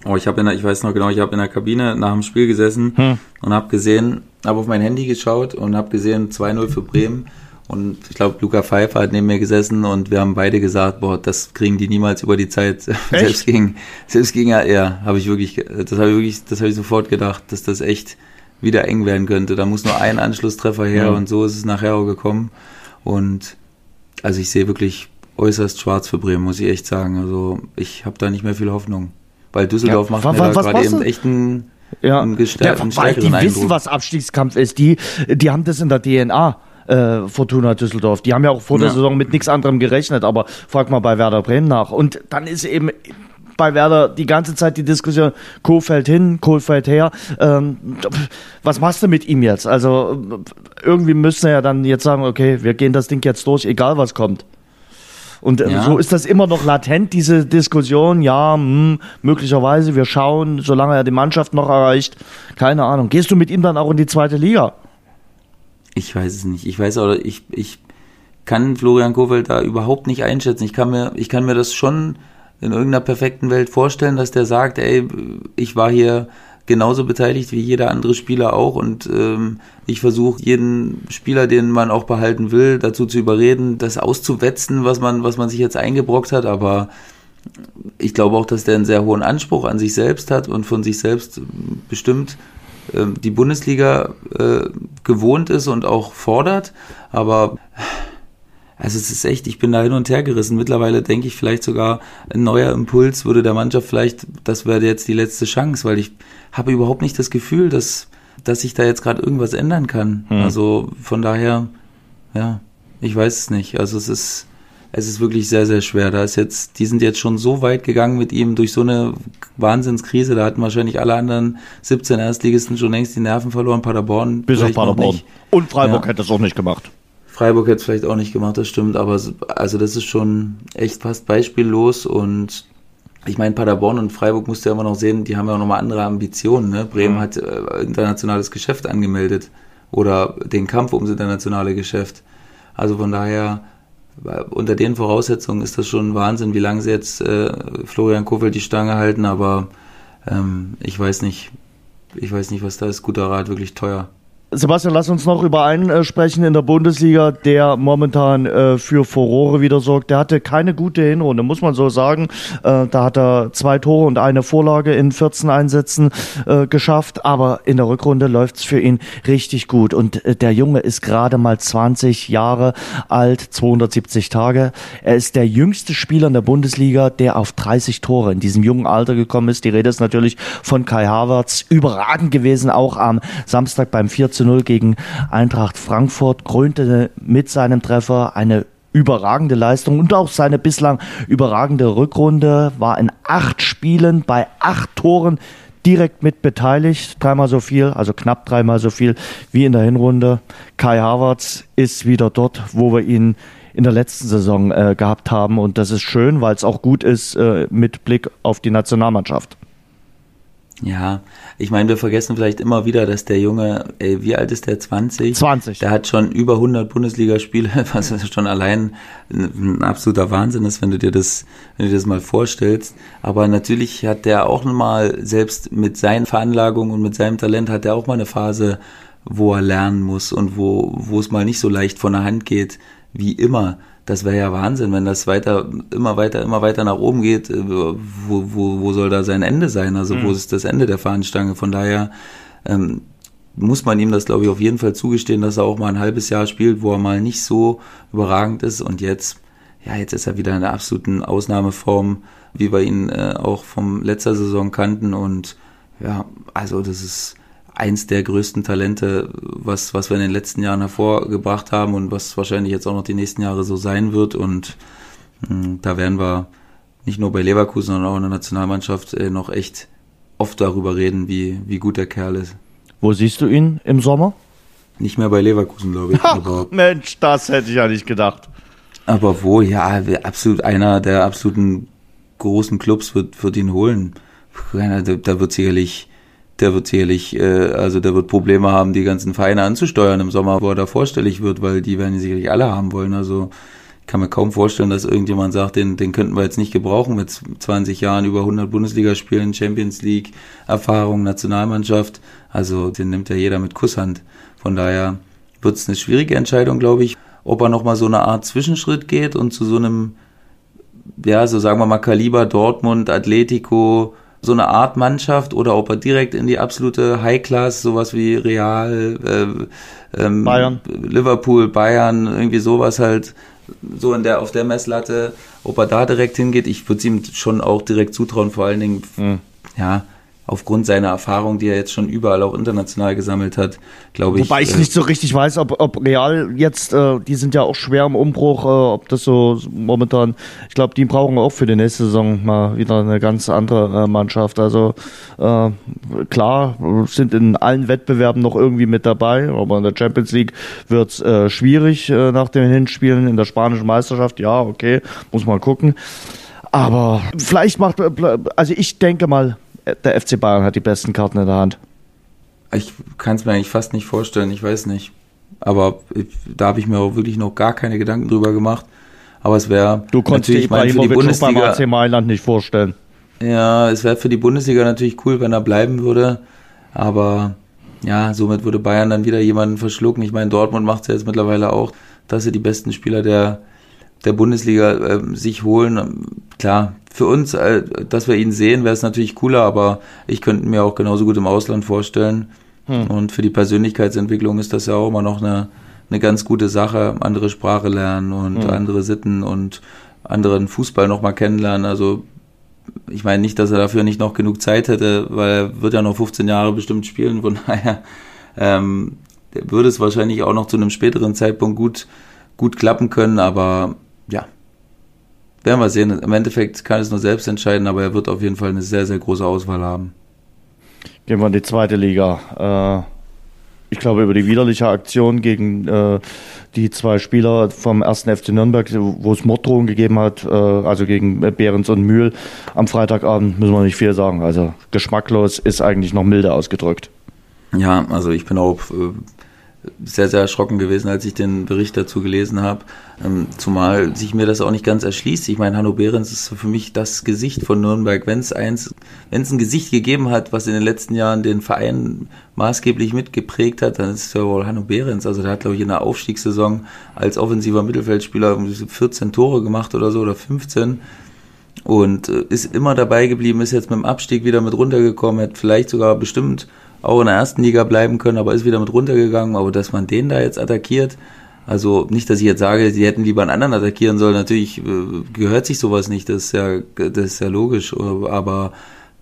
Oh, ich habe in der, ich weiß noch genau, ich habe in der Kabine nach dem Spiel gesessen hm. und habe gesehen, habe auf mein Handy geschaut und habe gesehen 2-0 für Bremen. Und ich glaube, Luca Pfeiffer hat neben mir gesessen und wir haben beide gesagt, boah, das kriegen die niemals über die Zeit. selbst gegen, selbst gegen AR habe ich wirklich, das habe ich wirklich, das habe ich sofort gedacht, dass das echt wieder eng werden könnte. Da muss nur ein Anschlusstreffer her ja. und so ist es nachher auch gekommen. Und also ich sehe wirklich äußerst schwarz für Bremen, muss ich echt sagen. Also ich habe da nicht mehr viel Hoffnung weil Düsseldorf ja, macht mir da gerade eben echt einen, ja. einen ja, Weil die Eindruck. wissen, was Abstiegskampf ist. Die, die haben das in der DNA. Äh, Fortuna Düsseldorf. Die haben ja auch vor der Saison mit nichts anderem gerechnet, aber frag mal bei Werder Bremen nach. Und dann ist eben bei Werder die ganze Zeit die Diskussion, Kofeld hin, Kofeld her. Ähm, was machst du mit ihm jetzt? Also irgendwie müssen wir ja dann jetzt sagen, okay, wir gehen das Ding jetzt durch, egal was kommt. Und äh, ja. so ist das immer noch latent, diese Diskussion, ja, hm, möglicherweise, wir schauen, solange er die Mannschaft noch erreicht, keine Ahnung. Gehst du mit ihm dann auch in die zweite Liga? Ich weiß es nicht. Ich weiß auch, ich, ich kann Florian Kofeld da überhaupt nicht einschätzen. Ich kann mir, ich kann mir das schon in irgendeiner perfekten Welt vorstellen, dass der sagt, ey, ich war hier genauso beteiligt wie jeder andere Spieler auch und ähm, ich versuche jeden Spieler, den man auch behalten will, dazu zu überreden, das auszuwetzen, was man, was man sich jetzt eingebrockt hat, aber ich glaube auch, dass der einen sehr hohen Anspruch an sich selbst hat und von sich selbst bestimmt äh, die Bundesliga äh, gewohnt ist und auch fordert, aber also es ist echt, ich bin da hin und her gerissen. Mittlerweile denke ich vielleicht sogar, ein neuer Impuls würde der Mannschaft vielleicht, das wäre jetzt die letzte Chance, weil ich habe überhaupt nicht das Gefühl, dass, dass sich da jetzt gerade irgendwas ändern kann. Hm. Also von daher, ja, ich weiß es nicht. Also es ist, es ist wirklich sehr, sehr schwer. Da ist jetzt, die sind jetzt schon so weit gegangen mit ihm durch so eine Wahnsinnskrise. Da hatten wahrscheinlich alle anderen 17 Erstligisten schon längst die Nerven verloren. Paderborn. Bis auf Paderborn. Und Freiburg ja. hätte es auch nicht gemacht. Freiburg hätte es vielleicht auch nicht gemacht, das stimmt, aber also das ist schon echt fast beispiellos und ich meine, Paderborn und Freiburg musst du ja immer noch sehen, die haben ja auch nochmal andere Ambitionen. Ne? Bremen mhm. hat äh, internationales Geschäft angemeldet oder den Kampf ums internationale Geschäft. Also von daher, äh, unter den Voraussetzungen ist das schon Wahnsinn, wie lange sie jetzt äh, Florian Kofeld die Stange halten, aber ähm, ich weiß nicht, ich weiß nicht, was da ist. Guter Rat, wirklich teuer. Sebastian, lass uns noch über einen äh, sprechen in der Bundesliga, der momentan äh, für Furore wieder sorgt. Der hatte keine gute Hinrunde, muss man so sagen. Äh, da hat er zwei Tore und eine Vorlage in 14 Einsätzen äh, geschafft, aber in der Rückrunde läuft's für ihn richtig gut. Und äh, der Junge ist gerade mal 20 Jahre alt, 270 Tage. Er ist der jüngste Spieler in der Bundesliga, der auf 30 Tore in diesem jungen Alter gekommen ist. Die Rede ist natürlich von Kai Havertz. Überragend gewesen, auch am Samstag beim 4 zu 0 gegen Eintracht Frankfurt, krönte mit seinem Treffer eine überragende Leistung und auch seine bislang überragende Rückrunde war in acht Spielen bei acht Toren direkt mit beteiligt. Dreimal so viel, also knapp dreimal so viel wie in der Hinrunde. Kai Havertz ist wieder dort, wo wir ihn in der letzten Saison äh, gehabt haben. Und das ist schön, weil es auch gut ist äh, mit Blick auf die Nationalmannschaft. Ja, ich meine, wir vergessen vielleicht immer wieder, dass der Junge, ey, wie alt ist der? 20? 20. Der hat schon über 100 Bundesligaspiele, was schon allein ein absoluter Wahnsinn ist, wenn du dir das, wenn du dir das mal vorstellst. Aber natürlich hat der auch mal, selbst mit seinen Veranlagungen und mit seinem Talent, hat er auch mal eine Phase, wo er lernen muss und wo, wo es mal nicht so leicht von der Hand geht, wie immer das wäre ja Wahnsinn, wenn das weiter, immer weiter, immer weiter nach oben geht. Äh, wo, wo, wo soll da sein Ende sein? Also mhm. wo ist das Ende der Fahnenstange? Von daher ähm, muss man ihm das, glaube ich, auf jeden Fall zugestehen, dass er auch mal ein halbes Jahr spielt, wo er mal nicht so überragend ist. Und jetzt, ja, jetzt ist er wieder in der absoluten Ausnahmeform, wie wir ihn äh, auch vom letzter Saison kannten. Und ja, also das ist eins der größten Talente, was, was wir in den letzten Jahren hervorgebracht haben und was wahrscheinlich jetzt auch noch die nächsten Jahre so sein wird. Und mh, hm, da werden wir nicht nur bei Leverkusen, sondern auch in der Nationalmannschaft äh, noch echt oft darüber reden, wie, wie gut der Kerl ist. Wo siehst du ihn im Sommer? Nicht mehr bei Leverkusen, glaube ich. Ach, Mensch, das hätte ich ja nicht gedacht. Aber wo? Ja, absolut einer der absoluten großen Clubs wird, wird ihn holen. Da wird sicherlich der wird sicherlich, äh, also der wird Probleme haben, die ganzen Vereine anzusteuern im Sommer, wo er da vorstellig wird, weil die werden sicherlich alle haben wollen. Also ich kann mir kaum vorstellen, dass irgendjemand sagt, den, den könnten wir jetzt nicht gebrauchen mit 20 Jahren über 100 Bundesligaspielen, Champions League, Erfahrung, Nationalmannschaft. Also den nimmt ja jeder mit Kusshand. Von daher wird es eine schwierige Entscheidung, glaube ich, ob er nochmal so eine Art Zwischenschritt geht und zu so einem, ja, so sagen wir mal Kaliber Dortmund, Atletico, so eine Art Mannschaft oder ob er direkt in die absolute High-Class, sowas wie Real, äh, ähm, Bayern. Liverpool, Bayern, irgendwie sowas halt, so in der, auf der Messlatte, ob er da direkt hingeht, ich würde es ihm schon auch direkt zutrauen, vor allen Dingen, mhm. ja, aufgrund seiner Erfahrung, die er jetzt schon überall auch international gesammelt hat, glaube ich. Wobei ich äh, nicht so richtig weiß, ob, ob Real jetzt, äh, die sind ja auch schwer im Umbruch, äh, ob das so momentan, ich glaube, die brauchen auch für die nächste Saison mal wieder eine ganz andere äh, Mannschaft. Also äh, klar, sind in allen Wettbewerben noch irgendwie mit dabei, aber in der Champions League wird es äh, schwierig nach den Hinspielen. In der spanischen Meisterschaft, ja, okay, muss man gucken. Aber vielleicht macht, also ich denke mal, der FC Bayern hat die besten Karten in der Hand. Ich kann es mir eigentlich fast nicht vorstellen, ich weiß nicht. aber da habe ich mir auch wirklich noch gar keine Gedanken drüber gemacht. Aber es wäre Du konntest natürlich dir mein, für die Ibrahimovic beim Bundesliga. AC Mailand nicht vorstellen. Ja, es wäre für die Bundesliga natürlich cool, wenn er bleiben würde. Aber ja, somit würde Bayern dann wieder jemanden verschlucken. Ich meine, Dortmund macht es ja jetzt mittlerweile auch, dass sie die besten Spieler der, der Bundesliga äh, sich holen. Klar, für uns, äh, dass wir ihn sehen, wäre es natürlich cooler, aber ich könnte mir auch genauso gut im Ausland vorstellen. Und für die Persönlichkeitsentwicklung ist das ja auch immer noch eine, eine ganz gute Sache. Andere Sprache lernen und andere Sitten und anderen Fußball nochmal kennenlernen. Also ich meine nicht, dass er dafür nicht noch genug Zeit hätte, weil er wird ja noch 15 Jahre bestimmt spielen, von daher ähm, würde es wahrscheinlich auch noch zu einem späteren Zeitpunkt gut, gut klappen können, aber ja, werden wir sehen. Im Endeffekt kann es nur selbst entscheiden, aber er wird auf jeden Fall eine sehr, sehr große Auswahl haben. Gehen wir in die zweite Liga. Äh, ich glaube, über die widerliche Aktion gegen äh, die zwei Spieler vom 1. FC Nürnberg, wo es Morddrohungen gegeben hat, äh, also gegen Behrens und Mühl am Freitagabend, müssen wir nicht viel sagen. Also geschmacklos ist eigentlich noch milde ausgedrückt. Ja, also ich bin auch äh, sehr, sehr erschrocken gewesen, als ich den Bericht dazu gelesen habe. Ähm, zumal sich mir das auch nicht ganz erschließt. Ich meine, Hanno Behrens ist für mich das Gesicht von Nürnberg. Wenn es eins, wenn es ein Gesicht gegeben hat, was in den letzten Jahren den Verein maßgeblich mitgeprägt hat, dann ist es ja wohl Hanno Behrens. Also der hat, glaube ich, in der Aufstiegssaison als offensiver Mittelfeldspieler 14 Tore gemacht oder so oder 15 und äh, ist immer dabei geblieben, ist jetzt mit dem Abstieg wieder mit runtergekommen, hätte vielleicht sogar bestimmt auch in der ersten Liga bleiben können, aber ist wieder mit runtergegangen. Aber dass man den da jetzt attackiert, also nicht, dass ich jetzt sage, sie hätten lieber einen anderen attackieren sollen. Natürlich äh, gehört sich sowas nicht, das ist ja, das ist ja logisch, aber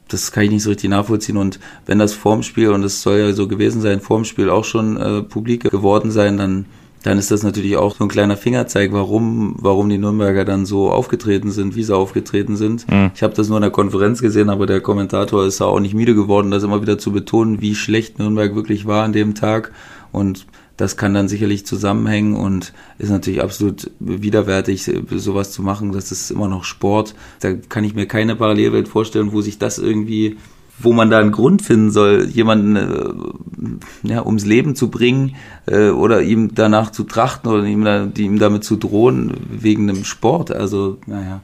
das kann ich nicht so richtig nachvollziehen. Und wenn das vorm Spiel, und das soll ja so gewesen sein, vorm Spiel auch schon äh, publik geworden sein, dann dann ist das natürlich auch so ein kleiner Fingerzeig, warum, warum die Nürnberger dann so aufgetreten sind, wie sie aufgetreten sind. Mhm. Ich habe das nur in der Konferenz gesehen, aber der Kommentator ist ja auch nicht müde geworden, das immer wieder zu betonen, wie schlecht Nürnberg wirklich war an dem Tag. Und das kann dann sicherlich zusammenhängen und ist natürlich absolut widerwärtig, sowas zu machen. Das ist immer noch Sport. Da kann ich mir keine Parallelwelt vorstellen, wo sich das irgendwie wo man da einen Grund finden soll, jemanden äh, ja, ums Leben zu bringen äh, oder ihm danach zu trachten oder ihm, da, ihm damit zu drohen wegen einem Sport. Also, naja,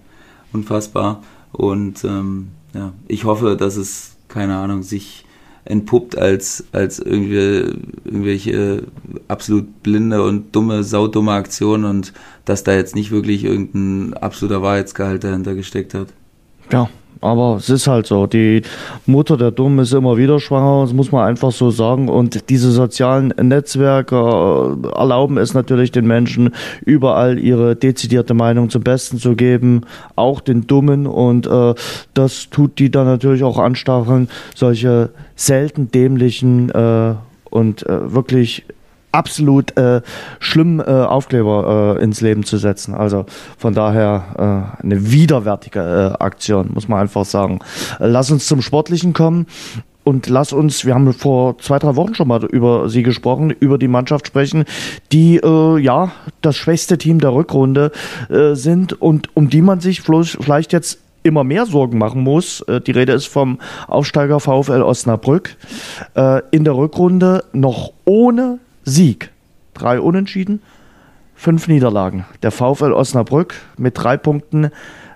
unfassbar. Und ähm, ja, ich hoffe, dass es, keine Ahnung, sich entpuppt als, als irgendwie, irgendwelche absolut blinde und dumme, saudumme Aktionen und dass da jetzt nicht wirklich irgendein absoluter Wahrheitsgehalt dahinter gesteckt hat. Ja, aber es ist halt so. Die Mutter der Dummen ist immer wieder schwanger, das muss man einfach so sagen. Und diese sozialen Netzwerke äh, erlauben es natürlich den Menschen, überall ihre dezidierte Meinung zum Besten zu geben, auch den Dummen. Und äh, das tut die dann natürlich auch anstacheln, solche selten dämlichen äh, und äh, wirklich absolut äh, schlimm äh, Aufkleber äh, ins Leben zu setzen. Also von daher äh, eine widerwärtige äh, Aktion, muss man einfach sagen. Lass uns zum Sportlichen kommen. Und lass uns, wir haben vor zwei, drei Wochen schon mal über sie gesprochen, über die Mannschaft sprechen, die äh, ja das schwächste Team der Rückrunde äh, sind und um die man sich vielleicht jetzt immer mehr Sorgen machen muss. Äh, Die Rede ist vom Aufsteiger VfL Osnabrück. Äh, In der Rückrunde noch ohne Sieg. Drei Unentschieden, fünf Niederlagen. Der VfL Osnabrück mit drei Punkten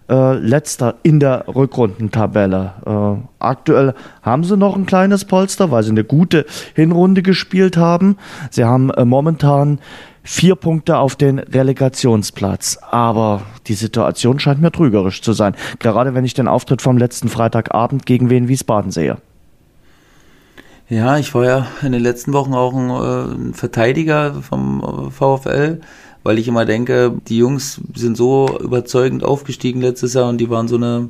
äh, letzter in der Rückrundentabelle. Äh, aktuell haben sie noch ein kleines Polster, weil sie eine gute Hinrunde gespielt haben. Sie haben äh, momentan vier Punkte auf den Relegationsplatz. Aber die Situation scheint mir trügerisch zu sein. Gerade wenn ich den Auftritt vom letzten Freitagabend gegen Wien Wiesbaden sehe. Ja, ich war ja in den letzten Wochen auch ein, äh, Verteidiger vom äh, VfL, weil ich immer denke, die Jungs sind so überzeugend aufgestiegen letztes Jahr und die waren so eine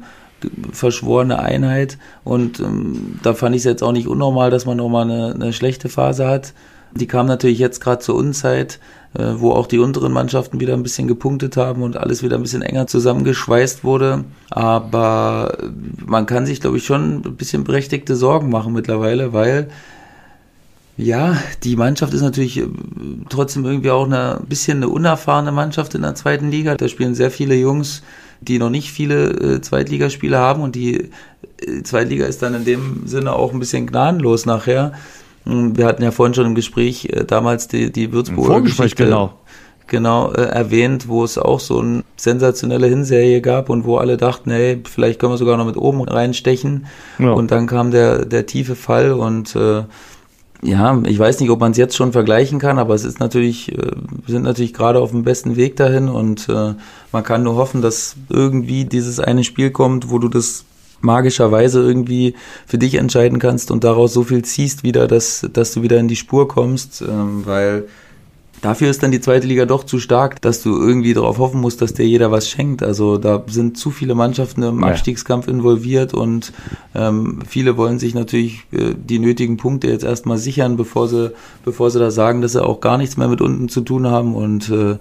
verschworene Einheit und ähm, da fand ich es jetzt auch nicht unnormal, dass man nochmal eine, eine schlechte Phase hat. Die kam natürlich jetzt gerade zur Unzeit, äh, wo auch die unteren Mannschaften wieder ein bisschen gepunktet haben und alles wieder ein bisschen enger zusammengeschweißt wurde. Aber man kann sich, glaube ich, schon ein bisschen berechtigte Sorgen machen mittlerweile, weil ja, die Mannschaft ist natürlich äh, trotzdem irgendwie auch ein bisschen eine unerfahrene Mannschaft in der zweiten Liga. Da spielen sehr viele Jungs, die noch nicht viele äh, Zweitligaspiele haben und die äh, Zweitliga ist dann in dem Sinne auch ein bisschen gnadenlos nachher. Hm, wir hatten ja vorhin schon im Gespräch äh, damals die, die Würzburger Geschichte genau. genau äh, erwähnt, wo es auch so eine sensationelle Hinserie gab und wo alle dachten, hey, vielleicht können wir sogar noch mit oben reinstechen. Ja. Und dann kam der, der tiefe Fall und äh, ja, ich weiß nicht, ob man es jetzt schon vergleichen kann, aber es ist natürlich, äh, wir sind natürlich gerade auf dem besten Weg dahin und äh, man kann nur hoffen, dass irgendwie dieses eine Spiel kommt, wo du das magischerweise irgendwie für dich entscheiden kannst und daraus so viel ziehst wieder, dass, dass du wieder in die Spur kommst, ähm, weil Dafür ist dann die zweite Liga doch zu stark, dass du irgendwie darauf hoffen musst, dass dir jeder was schenkt. Also da sind zu viele Mannschaften im. Abstiegskampf involviert und ähm, viele wollen sich natürlich äh, die nötigen Punkte jetzt erstmal sichern, bevor sie, bevor sie da sagen, dass sie auch gar nichts mehr mit unten zu tun haben. Und äh,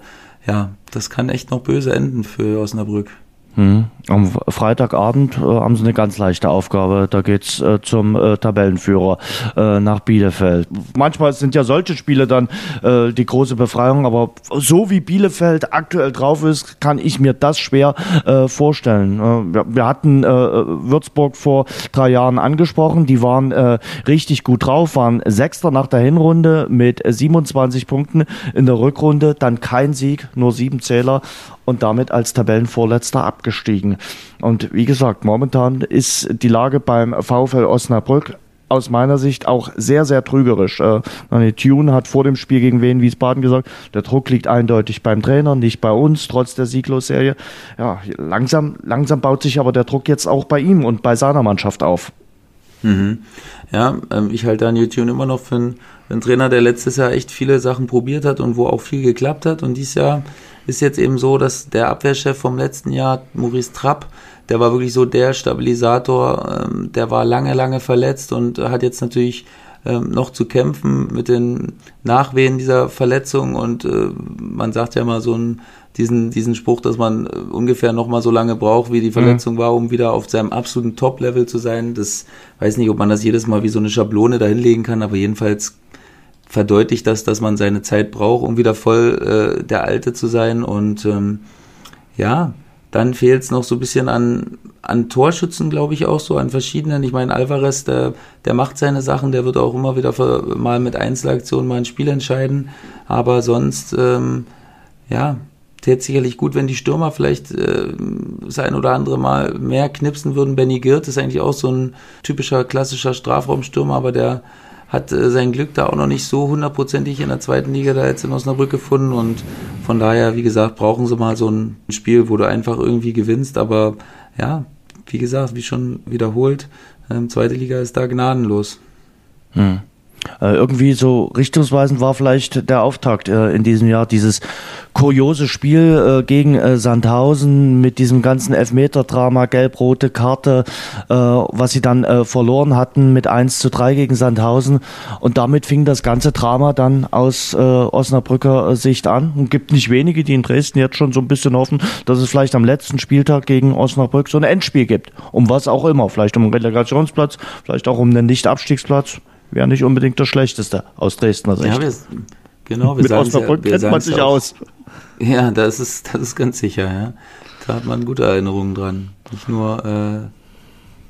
ja, das kann echt noch böse enden für Osnabrück. Hm. Am Freitagabend äh, haben sie eine ganz leichte Aufgabe. Da geht's äh, zum äh, Tabellenführer äh, nach Bielefeld. Manchmal sind ja solche Spiele dann äh, die große Befreiung, aber so wie Bielefeld aktuell drauf ist, kann ich mir das schwer äh, vorstellen. Wir, wir, hatten Würzburg vor drei Jahren angesprochen. Die waren richtig gut drauf, waren Sechster nach der Hinrunde mit 27 Punkten in der Rückrunde. Dann kein Sieg, nur sieben Zähler und damit als Tabellenvorletzter abgestiegen. Und wie gesagt, momentan ist die Lage beim VfL Osnabrück aus meiner Sicht auch sehr, sehr trügerisch. Äh, Tune hat vor dem Spiel gegen Wien Wiesbaden gesagt, der Druck liegt eindeutig beim Trainer, nicht bei uns, trotz der Sieglos-Serie. Ja, langsam, langsam baut sich aber der Druck jetzt auch bei ihm und bei seiner Mannschaft auf. Mhm. Ja, ähm, ich halte Daniel Tune immer noch für einen, einen Trainer, der letztes Jahr echt viele Sachen probiert hat und wo auch viel geklappt hat. Und dieses Jahr ist jetzt eben so, dass der Abwehrchef vom letzten Jahr, Maurice Trapp, der war wirklich so der Stabilisator, ähm, der war lange, lange verletzt und hat jetzt natürlich ähm, noch zu kämpfen mit den Nachwehen dieser Verletzung und äh, man sagt ja mal so einen, diesen, diesen Spruch, dass man äh, ungefähr noch mal so lange braucht, wie die mhm. Verletzung mhm. war, um wieder auf seinem absoluten Top-Level zu sein. Das weiß nicht, ob man das jedes Mal wie so eine Schablone dahinlegen kann, aber jedenfalls verdeutlicht das, dass man seine Zeit braucht, um wieder voll äh, der Alte zu sein. Und ähm, ja, dann fehlt es noch so ein bisschen an, an Torschützen, glaube ich, auch so, an verschiedenen. Ich meine, Alvarez, der, der macht seine Sachen, der wird auch immer wieder für, mal mit Einzelaktionen mal ein Spiel entscheiden. Aber sonst, ähm, ja, täte sicherlich gut, wenn die Stürmer vielleicht äh, sein oder andere Mal mehr knipsen würden. Benny Girt ist eigentlich auch so ein typischer klassischer Strafraumstürmer, aber der hat äh, sein Glück da auch noch nicht so hundertprozentig in der zweiten Liga da jetzt in Osnabrück gefunden und von daher, wie gesagt, brauchen sie mal so ein Spiel, wo du einfach irgendwie gewinnst, aber ja, wie gesagt, wie schon wiederholt, ähm, zweite Liga ist da gnadenlos. Hm. Äh, irgendwie so richtungsweisend war vielleicht der Auftakt äh, in diesem Jahr, dieses kuriose Spiel äh, gegen Sandhausen mit diesem ganzen Elfmeter-Drama, gelb-rote Karte, was sie dann verloren hatten mit 1 zu 3 gegen Sandhausen. Und damit fing das ganze Drama dann aus Osnabrücker Sicht an. Und gibt nicht wenige, die in Dresden jetzt schon so ein bisschen hoffen, dass es vielleicht am letzten Spieltag gegen Osnabrück so ein Endspiel gibt. Um was auch immer. Vielleicht um einen Relegationsplatz, vielleicht auch um einen Nicht-Abstiegsplatz wäre nicht unbedingt das Schlechteste aus Dresdner Sicht. Ja, wir, genau, wir Mit Osnabrück ja, kennt man sich aus. Ja, das ist, das ist ganz sicher, ja. Da hat man gute Erinnerungen dran. Nicht nur äh,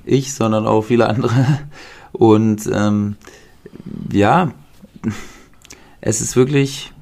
ich, sondern auch viele andere. Und ähm, ja, es ist wirklich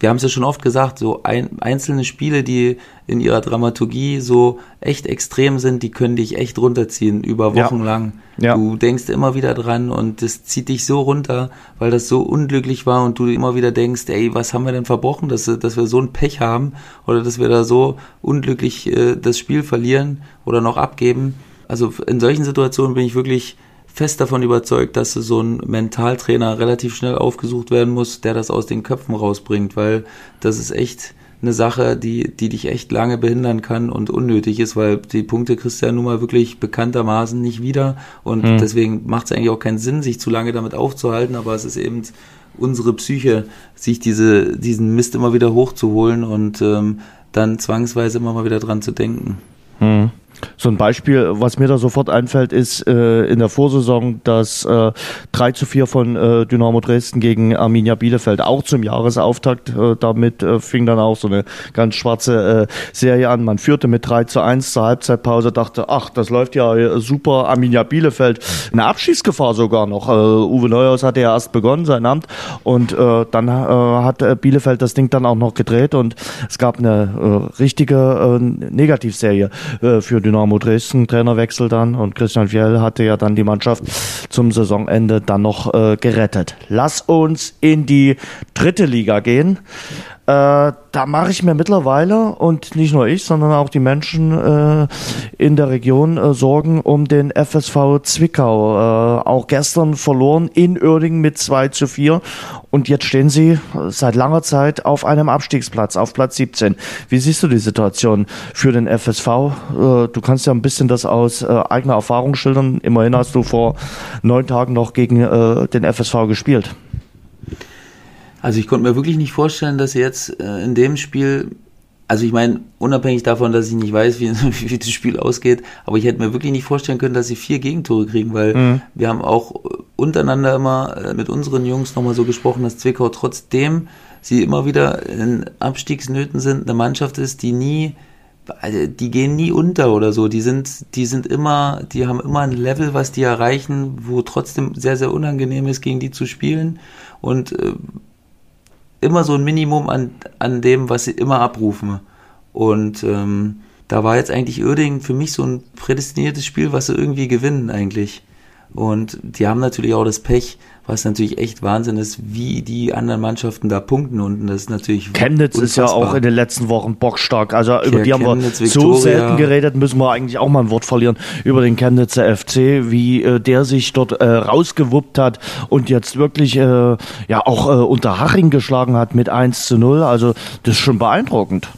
wir haben es ja schon oft gesagt, so ein, einzelne Spiele, die in ihrer Dramaturgie so echt extrem sind, die können dich echt runterziehen über Wochen ja. lang. Ja. Du denkst immer wieder dran und das zieht dich so runter, weil das so unglücklich war und du immer wieder denkst, ey, was haben wir denn verbrochen, dass, dass wir so ein Pech haben oder dass wir da so unglücklich äh, das Spiel verlieren oder noch abgeben. Also in solchen Situationen bin ich wirklich fest davon überzeugt, dass so ein Mentaltrainer relativ schnell aufgesucht werden muss, der das aus den Köpfen rausbringt, weil das ist echt eine Sache, die, die dich echt lange behindern kann und unnötig ist, weil die Punkte kriegst du ja nun mal wirklich bekanntermaßen nicht wieder und mhm. deswegen macht es eigentlich auch keinen Sinn, sich zu lange damit aufzuhalten, aber es ist eben unsere Psyche, sich diese, diesen Mist immer wieder hochzuholen und ähm, dann zwangsweise immer mal wieder dran zu denken. Mhm. So ein Beispiel, was mir da sofort einfällt, ist äh, in der Vorsaison das äh, 3 zu 4 von äh, Dynamo Dresden gegen Arminia Bielefeld, auch zum Jahresauftakt. Äh, damit äh, fing dann auch so eine ganz schwarze äh, Serie an. Man führte mit 3 zu 1 zur Halbzeitpause, dachte, ach, das läuft ja äh, super, Arminia Bielefeld. Eine Abschießgefahr sogar noch. Äh, Uwe Neuhaus hatte ja erst begonnen, sein Amt, und äh, dann äh, hat äh, Bielefeld das Ding dann auch noch gedreht und es gab eine äh, richtige äh, Negativserie äh, für Dynamo Dresden, Trainerwechsel dann und Christian Fjell hatte ja dann die Mannschaft zum Saisonende dann noch äh, gerettet. Lass uns in die dritte Liga gehen. Äh, da mache ich mir mittlerweile und nicht nur ich, sondern auch die Menschen äh, in der Region äh, Sorgen um den FSV Zwickau. Äh, auch gestern verloren in Uerdingen mit 2 zu 4 und jetzt stehen sie seit langer Zeit auf einem Abstiegsplatz, auf Platz 17. Wie siehst du die Situation für den FSV? Äh, du kannst ja ein bisschen das aus äh, eigener Erfahrung schildern. Immerhin hast du vor neun Tagen noch gegen den FSV gespielt. Also ich konnte mir wirklich nicht vorstellen, dass sie jetzt äh, in dem Spiel, also ich meine, unabhängig davon, dass ich nicht weiß, wie, wie das Spiel ausgeht, aber ich hätte mir wirklich nicht vorstellen können, dass sie vier Gegentore kriegen, weil mhm. wir haben auch untereinander immer äh, mit unseren Jungs nochmal so gesprochen, dass Zwickau trotzdem sie immer wieder in Abstiegsnöten sind, eine Mannschaft ist, die nie also die gehen nie unter oder so. Die sind, die sind immer, die haben immer ein Level, was die erreichen, wo trotzdem sehr, sehr unangenehm ist, gegen die zu spielen. Und äh, immer so ein Minimum an, an dem, was sie immer abrufen. Und ähm, da war jetzt eigentlich Uerdingen für mich so ein prädestiniertes Spiel, was sie irgendwie gewinnen eigentlich. Und die haben natürlich auch das Pech, was natürlich echt Wahnsinn ist, wie die anderen Mannschaften da punkten unten. Das ist natürlich. Chemnitz unfassbar. ist ja auch in den letzten Wochen bockstark. Also ja, über die haben Chemnitz, wir Victoria. so selten geredet, müssen wir eigentlich auch mal ein Wort verlieren über den Chemnitzer FC, wie äh, der sich dort äh, rausgewuppt hat und jetzt wirklich äh, ja auch äh, unter Haching geschlagen hat mit 1 zu 0. Also das ist schon beeindruckend.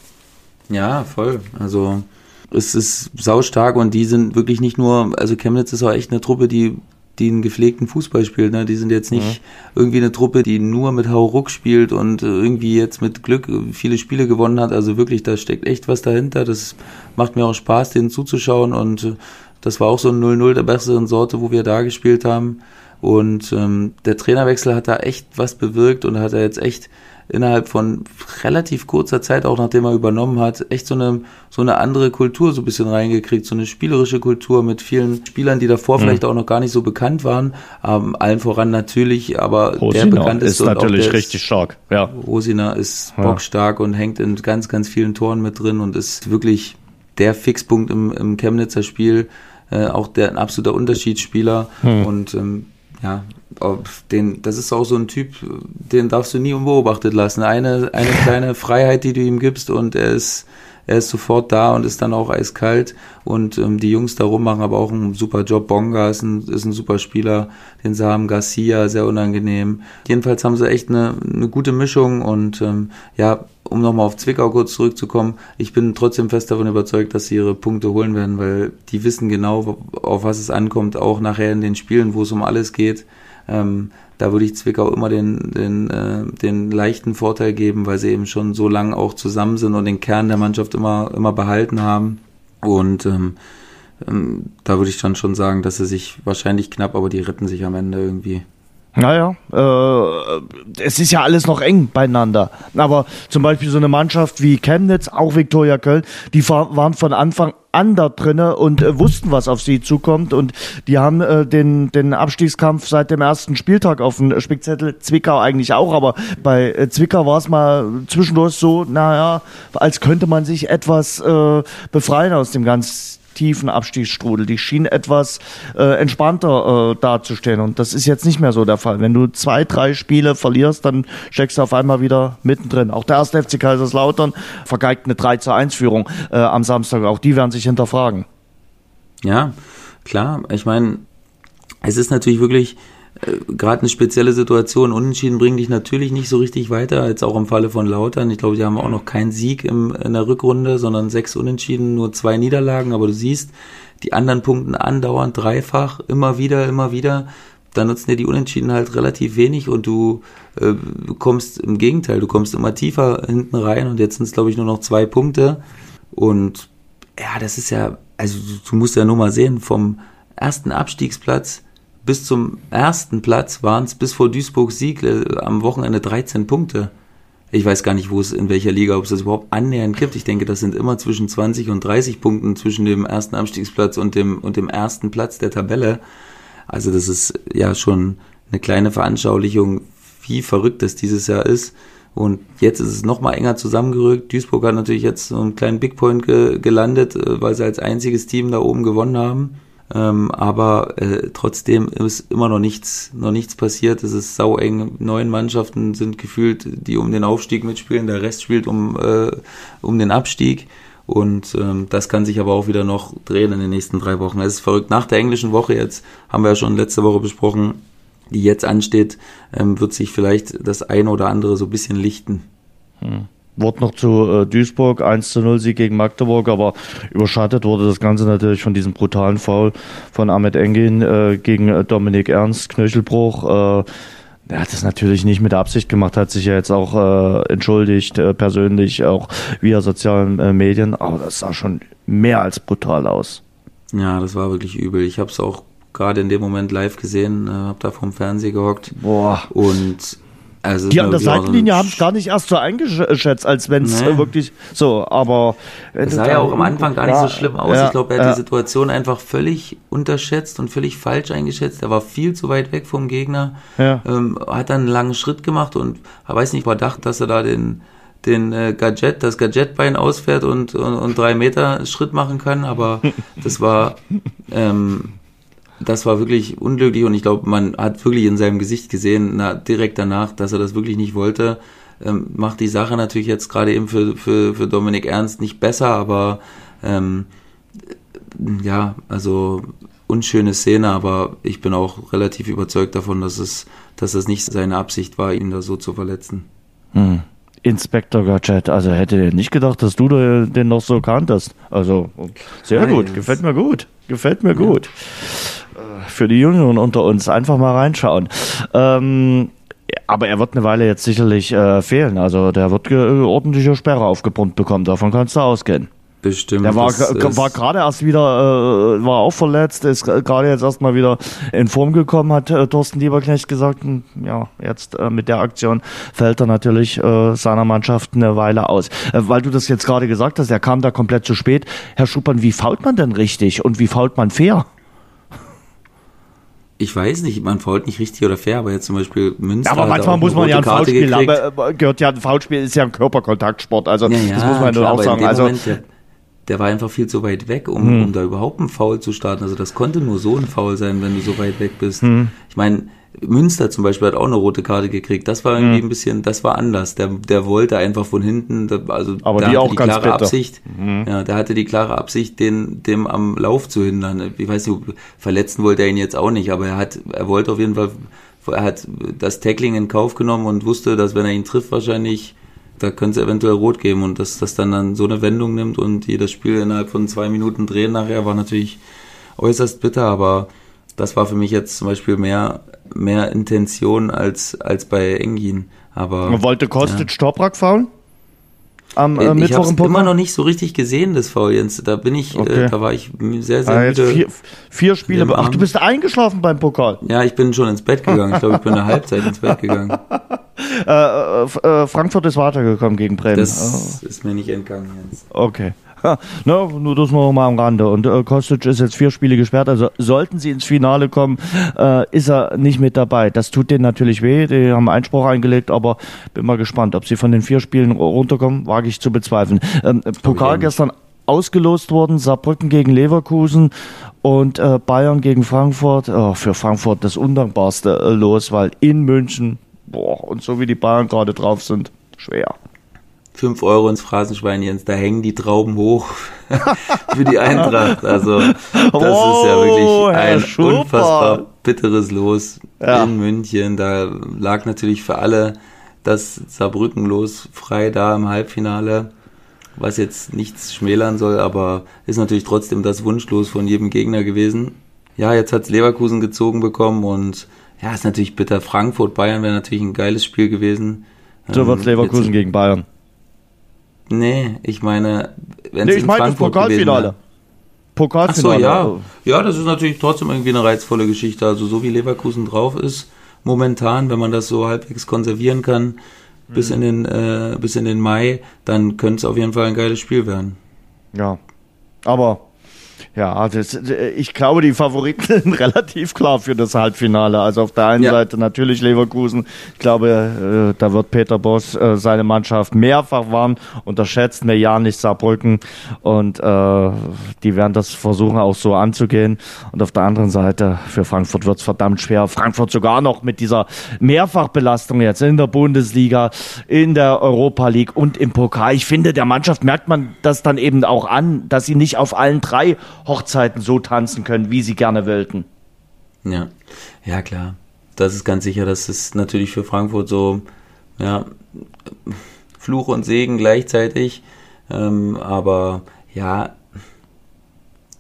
Ja, voll. Also es ist saustark und die sind wirklich nicht nur, also Chemnitz ist auch echt eine Truppe, die die einen gepflegten Fußball spielt. Ne? Die sind jetzt nicht mhm. irgendwie eine Truppe, die nur mit Hauruck spielt und irgendwie jetzt mit Glück viele Spiele gewonnen hat. Also wirklich, da steckt echt was dahinter. Das macht mir auch Spaß, denen zuzuschauen und das war auch so ein 0-0 der besseren Sorte, wo wir da gespielt haben. Und ähm, der Trainerwechsel hat da echt was bewirkt und hat er jetzt echt innerhalb von relativ kurzer Zeit, auch nachdem er übernommen hat, echt so eine, so eine andere Kultur so ein bisschen reingekriegt, so eine spielerische Kultur mit vielen Spielern, die davor mhm. vielleicht auch noch gar nicht so bekannt waren, ähm, allen voran natürlich, aber Rosina der bekannt ist, ist natürlich richtig stark, ja. Rosina ist ja. bockstark und hängt in ganz, ganz vielen Toren mit drin und ist wirklich der Fixpunkt im, im Chemnitzer Spiel, äh, auch der ein absoluter Unterschiedsspieler mhm. und ähm, ja, den, das ist auch so ein Typ, den darfst du nie unbeobachtet lassen. Eine, eine kleine Freiheit, die du ihm gibst und er ist, er ist sofort da und ist dann auch eiskalt und ähm, die Jungs darum machen aber auch einen super Job. Bonga ist ein, ist ein super Spieler, den sie haben, Garcia, sehr unangenehm. Jedenfalls haben sie echt eine, eine gute Mischung und ähm, ja, um nochmal auf Zwickau kurz zurückzukommen, ich bin trotzdem fest davon überzeugt, dass sie ihre Punkte holen werden, weil die wissen genau, auf was es ankommt, auch nachher in den Spielen, wo es um alles geht. Ähm, da würde ich Zwickau immer den, den, äh, den leichten Vorteil geben, weil sie eben schon so lange auch zusammen sind und den Kern der Mannschaft immer, immer behalten haben. Und ähm, ähm, da würde ich dann schon sagen, dass sie sich wahrscheinlich knapp, aber die retten sich am Ende irgendwie. Naja, äh, es ist ja alles noch eng beieinander. Aber zum Beispiel so eine Mannschaft wie Chemnitz, auch Viktoria Köln, die waren von Anfang an da drinne und äh, wussten, was auf sie zukommt. Und die haben äh, den, den Abstiegskampf seit dem ersten Spieltag auf dem Spickzettel. Zwickau eigentlich auch, aber bei äh, Zwickau war es mal zwischendurch so, naja, als könnte man sich etwas äh, befreien aus dem ganzen tiefen Abstiegsstrudel. Die schien etwas äh, entspannter äh, dazustehen. Und das ist jetzt nicht mehr so der Fall. Wenn du zwei, drei Spiele verlierst, dann steckst du auf einmal wieder mittendrin. Auch der erste FC Kaiserslautern vergeigt eine 3 zu 1 Führung äh, am Samstag. Auch die werden sich hinterfragen. Ja, klar. Ich meine, es ist natürlich wirklich äh, gerade eine spezielle Situation. Unentschieden bringen dich natürlich nicht so richtig weiter, als auch im Falle von Lautern. Ich glaube, die haben auch noch keinen Sieg im, in der Rückrunde, sondern sechs Unentschieden, nur zwei Niederlagen. Aber du siehst, die anderen punkten andauernd dreifach, immer wieder, immer wieder. Da nutzen dir die Unentschieden halt relativ wenig und du äh, kommst im Gegenteil, du kommst immer tiefer hinten rein und jetzt sind es, glaube ich, nur noch zwei Punkte. Und ja, das ist ja also du musst ja nur mal sehen, vom ersten Abstiegsplatz bis zum ersten Platz waren es bis vor Duisburg Sieg äh, am Wochenende 13 Punkte. Ich weiß gar nicht, wo es in welcher Liga, ob es das überhaupt annähernd gibt. Ich denke, das sind immer zwischen 20 und 30 Punkten zwischen dem ersten Abstiegsplatz und dem, und dem ersten Platz der Tabelle. Also das ist ja schon eine kleine Veranschaulichung, wie verrückt das dieses Jahr ist. Und jetzt ist es nochmal enger zusammengerückt. Duisburg hat natürlich jetzt so einen kleinen Big Point ge gelandet, äh, weil sie als einziges Team da oben gewonnen haben. Ähm, aber äh, trotzdem ist immer noch nichts, noch nichts passiert. Es ist saueng. Neun Mannschaften sind gefühlt, die um den Aufstieg mitspielen. Der Rest spielt um, äh, um den Abstieg. Und ähm, das kann sich aber auch wieder noch drehen in den nächsten drei Wochen. Es ist verrückt. Nach der englischen Woche jetzt, haben wir ja schon letzte Woche besprochen, die jetzt ansteht, ähm, wird sich vielleicht das eine oder andere so ein bisschen lichten. Hm. Wort noch zu äh, Duisburg, 1 zu 0 Sieg gegen Magdeburg, aber überschattet wurde das Ganze natürlich von diesem brutalen Foul von Ahmed Engin äh, gegen äh, Dominik Ernst, Knöchelbruch. Äh, er hat es natürlich nicht mit Absicht gemacht, hat sich ja jetzt auch äh, entschuldigt, äh, persönlich, auch via sozialen äh, Medien, aber das sah schon mehr als brutal aus. Ja, das war wirklich übel. Ich habe es auch gerade in dem Moment live gesehen, äh, habe da vom Fernseher gehockt. Boah. Und also die an der Seitenlinie haben es gar nicht erst so eingeschätzt, als wenn es nee. wirklich so, aber. Es sah ja auch am Anfang gar nicht so schlimm aus. Ja, ich glaube, er hat ja. die Situation einfach völlig unterschätzt und völlig falsch eingeschätzt. Er war viel zu weit weg vom Gegner, ja. ähm, hat dann einen langen Schritt gemacht und er weiß nicht, überdacht, dass er da den, den äh, Gadget, das Gadgetbein ausfährt und, und, und drei Meter Schritt machen kann, aber das war. Ähm, das war wirklich unglücklich und ich glaube, man hat wirklich in seinem Gesicht gesehen, na, direkt danach, dass er das wirklich nicht wollte. Ähm, macht die Sache natürlich jetzt gerade eben für, für, für Dominik Ernst nicht besser, aber ähm, ja, also unschöne Szene, aber ich bin auch relativ überzeugt davon, dass es, dass es nicht seine Absicht war, ihn da so zu verletzen. Hm. Inspektor Gadget, also hätte er nicht gedacht, dass du den noch so kanntest. Also sehr Nein, gut, gefällt mir gut, gefällt mir ja. gut für die Jüngeren unter uns. Einfach mal reinschauen. Ähm, aber er wird eine Weile jetzt sicherlich äh, fehlen. Also der wird ordentliche Sperre aufgebrummt bekommen. Davon kannst du ausgehen. Bestimmt. Der war, war gerade erst wieder, äh, war auch verletzt, ist gerade jetzt erstmal wieder in Form gekommen, hat äh, Thorsten Lieberknecht gesagt. Und, ja, jetzt äh, mit der Aktion fällt er natürlich äh, seiner Mannschaft eine Weile aus. Äh, weil du das jetzt gerade gesagt hast, er kam da komplett zu spät. Herr Schuppern, wie fault man denn richtig und wie fault man fair? ich weiß nicht, man fault nicht richtig oder fair, aber jetzt zum Beispiel Münster. Ja, aber manchmal muss man ja ein Foulspiel, aber äh, gehört ja ein Foulspiel ist ja ein Körperkontaktsport, also ja, ja, das muss man klar, auch sagen. Also Moment, der, der, war einfach viel zu weit weg, um, hm. um da überhaupt ein Foul zu starten. Also das konnte nur so ein Foul sein, wenn du so weit weg bist. Hm. Ich meine, Münster zum Beispiel hat auch eine rote Karte gekriegt. Das war irgendwie mhm. ein bisschen, das war anders. Der, der wollte einfach von hinten, also aber die auch die klare bitter. Absicht, mhm. ja, der hatte die klare Absicht, den, dem am Lauf zu hindern. Ich weiß nicht, verletzen wollte er ihn jetzt auch nicht, aber er hat, er wollte auf jeden Fall, er hat das Tackling in Kauf genommen und wusste, dass wenn er ihn trifft, wahrscheinlich, da könnte es eventuell rot geben und dass das dann, dann so eine Wendung nimmt und die das Spiel innerhalb von zwei Minuten drehen nachher war natürlich äußerst bitter, aber das war für mich jetzt zum Beispiel mehr, mehr Intention als, als bei Engin. Aber, Man wollte Kostic ja. Toprak faulen? Am äh, Mittwoch im immer noch nicht so richtig gesehen, das Foul, Jens. Da bin ich, äh, okay. äh, da war ich sehr, sehr ah, müde. Vier, vier Spiele. Ach, du bist eingeschlafen beim Pokal. Ja, ich bin schon ins Bett gegangen. Ich glaube, ich bin eine Halbzeit ins Bett gegangen. Äh, äh, äh, Frankfurt ist weitergekommen gegen Bremen. Das oh. ist mir nicht entgangen, Jens. Okay. Ja, ne, nur das noch mal am Rande. Und äh, Kostic ist jetzt vier Spiele gesperrt. Also sollten sie ins Finale kommen, äh, ist er nicht mit dabei. Das tut denen natürlich weh. Die haben Einspruch eingelegt, aber bin mal gespannt, ob sie von den vier Spielen runterkommen, wage ich zu bezweifeln. Ähm, Pokal gestern ausgelost worden, Saarbrücken gegen Leverkusen und äh, Bayern gegen Frankfurt. Oh, für Frankfurt das undankbarste äh, Los, weil in München, boah, und so wie die Bayern gerade drauf sind, schwer. 5 Euro ins Phrasenschwein, Jens, da hängen die Trauben hoch für die Eintracht. Also das oh, ist ja wirklich ein Schupper. unfassbar bitteres Los ja. in München. Da lag natürlich für alle das Saarbrücken los frei da im Halbfinale, was jetzt nichts schmälern soll, aber ist natürlich trotzdem das Wunschlos von jedem Gegner gewesen. Ja, jetzt hat's Leverkusen gezogen bekommen und ja, ist natürlich bitter. Frankfurt, Bayern wäre natürlich ein geiles Spiel gewesen. So wird's ähm, Leverkusen jetzt, gegen Bayern. Nee, ich meine, wenn nee, ich meine das Pokalfinale. Pokalfinale. Ach so, ja. Ja, das ist natürlich trotzdem irgendwie eine reizvolle Geschichte. Also so wie Leverkusen drauf ist, momentan, wenn man das so halbwegs konservieren kann, mhm. bis in den äh, bis in den Mai, dann könnte es auf jeden Fall ein geiles Spiel werden. Ja. Aber ja, das, ich glaube, die Favoriten sind relativ klar für das Halbfinale. Also auf der einen ja. Seite natürlich Leverkusen. Ich glaube, äh, da wird Peter Boss äh, seine Mannschaft mehrfach warnen, unterschätzt mir ja nicht Saarbrücken und äh, die werden das versuchen auch so anzugehen. Und auf der anderen Seite für Frankfurt wird es verdammt schwer. Frankfurt sogar noch mit dieser Mehrfachbelastung jetzt in der Bundesliga, in der Europa League und im Pokal. Ich finde, der Mannschaft merkt man das dann eben auch an, dass sie nicht auf allen drei Hochzeiten so tanzen können, wie sie gerne wollten. Ja, ja klar. Das ist ganz sicher, das ist natürlich für Frankfurt so, ja, Fluch und Segen gleichzeitig. Ähm, aber ja,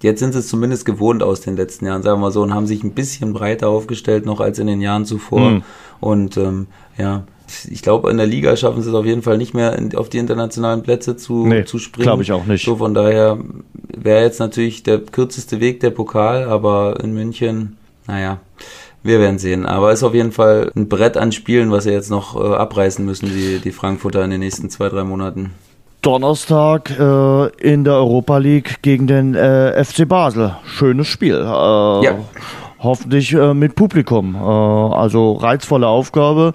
jetzt sind sie es zumindest gewohnt aus den letzten Jahren, sagen wir mal so, und haben sich ein bisschen breiter aufgestellt noch als in den Jahren zuvor. Mhm. Und ähm, ja, ich glaube, in der Liga schaffen sie es auf jeden Fall nicht mehr in, auf die internationalen Plätze zu, nee, zu springen. Glaube ich auch nicht. So von daher wäre jetzt natürlich der kürzeste Weg der Pokal, aber in München, naja, wir werden sehen. Aber ist auf jeden Fall ein Brett an Spielen, was sie jetzt noch äh, abreißen müssen, die, die Frankfurter in den nächsten zwei, drei Monaten. Donnerstag äh, in der Europa League gegen den äh, FC Basel. Schönes Spiel. Äh, ja hoffentlich äh, mit Publikum. Äh, also reizvolle Aufgabe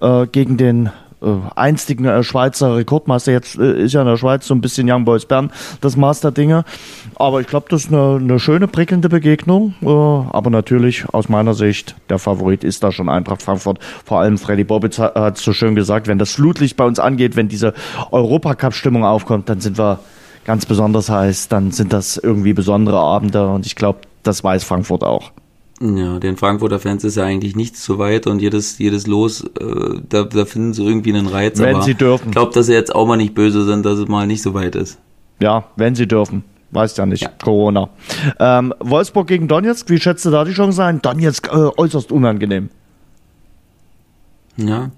äh, gegen den äh, einstigen äh, Schweizer Rekordmeister. Jetzt äh, ist ja in der Schweiz so ein bisschen Young Boys Bern das Master-Dinge. Aber ich glaube, das ist eine, eine, schöne, prickelnde Begegnung. aber natürlich aus meiner Sicht, der Favorit ist da schon Eintracht Frankfurt. Vor allem Freddy Bobitz hat es so schön gesagt, wenn das Flutlicht bei uns angeht, wenn diese Europacup-Stimmung aufkommt, dann sind wir ganz besonders heiß. Dann sind das irgendwie besondere Abende. Und ich glaube, das weiß Frankfurt auch. Ja, den Frankfurter Fans ist ja eigentlich nichts zu weit und jedes, jedes Los, äh, da, da finden sie irgendwie einen Reiz. Wenn sie dürfen. Ich glaube, dass sie jetzt auch mal nicht böse sind, dass es mal nicht so weit ist. Ja, wenn sie dürfen. Weiß ja nicht. Ja. Corona. Ähm, Wolfsburg gegen Donetsk, wie schätzt du da die Chance ein? Donetsk äh, äußerst unangenehm. Ja,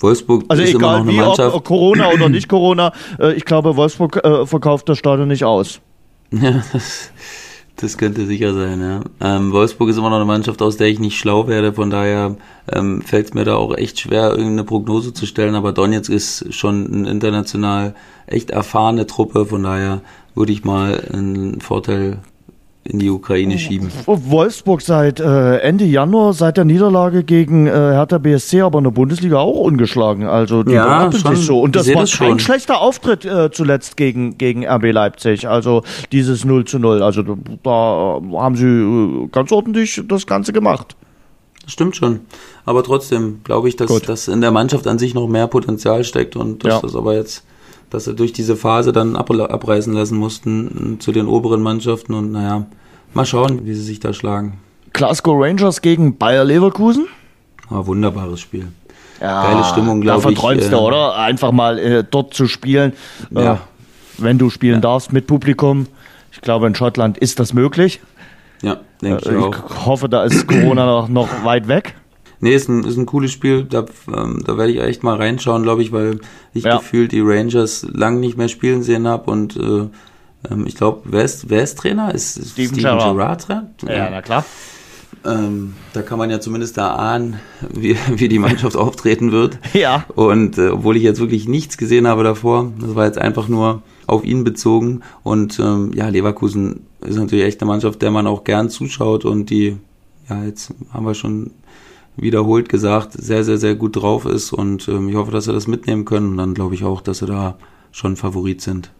Wolfsburg also ist egal, immer noch eine wie, Mannschaft. Ob Corona oder nicht Corona, äh, ich glaube, Wolfsburg äh, verkauft das Stadion nicht aus. Ja, das das könnte sicher sein, ja. Ähm, Wolfsburg ist immer noch eine Mannschaft, aus der ich nicht schlau werde, von daher ähm, fällt es mir da auch echt schwer, irgendeine Prognose zu stellen, aber Donetsk ist schon eine international echt erfahrene Truppe, von daher würde ich mal einen Vorteil in die Ukraine schieben. Wolfsburg seit äh, Ende Januar, seit der Niederlage gegen äh, Hertha BSC, aber in der Bundesliga auch ungeschlagen. Also die ja, schon, so. Und das war das kein schlechter Auftritt äh, zuletzt gegen, gegen RB Leipzig. Also dieses 0 zu 0. Also da haben sie äh, ganz ordentlich das Ganze gemacht. Das stimmt schon. Aber trotzdem glaube ich, dass, dass in der Mannschaft an sich noch mehr Potenzial steckt und dass ja. das aber jetzt dass sie durch diese Phase dann ab, abreißen lassen mussten zu den oberen Mannschaften und naja, mal schauen, wie sie sich da schlagen. Glasgow Rangers gegen Bayer Leverkusen? Ah, wunderbares Spiel. Ja, Geile Stimmung, glaube ich. Da verträumst du, äh, oder? Einfach mal äh, dort zu spielen, äh, ja. wenn du spielen ja. darfst mit Publikum. Ich glaube, in Schottland ist das möglich. Ja, denke ich, äh, ich auch. Ich hoffe, da ist Corona noch, noch weit weg. Nee, ist ein, ist ein cooles Spiel. Da, ähm, da werde ich echt mal reinschauen, glaube ich, weil ich ja. gefühlt die Rangers lang nicht mehr spielen sehen habe und äh, ähm, ich glaube, wer ist, wer ist Trainer? Ist, ist Steven, Steven Gerrard. Gerrard ja, na klar. Ähm, da kann man ja zumindest da ahnen, wie, wie die Mannschaft auftreten wird. Ja. Und äh, obwohl ich jetzt wirklich nichts gesehen habe davor, das war jetzt einfach nur auf ihn bezogen. Und ähm, ja, Leverkusen ist natürlich echt eine Mannschaft, der man auch gern zuschaut und die, ja, jetzt haben wir schon wiederholt gesagt, sehr, sehr, sehr gut drauf ist und ähm, ich hoffe, dass sie das mitnehmen können und dann glaube ich auch, dass sie da schon Favorit sind.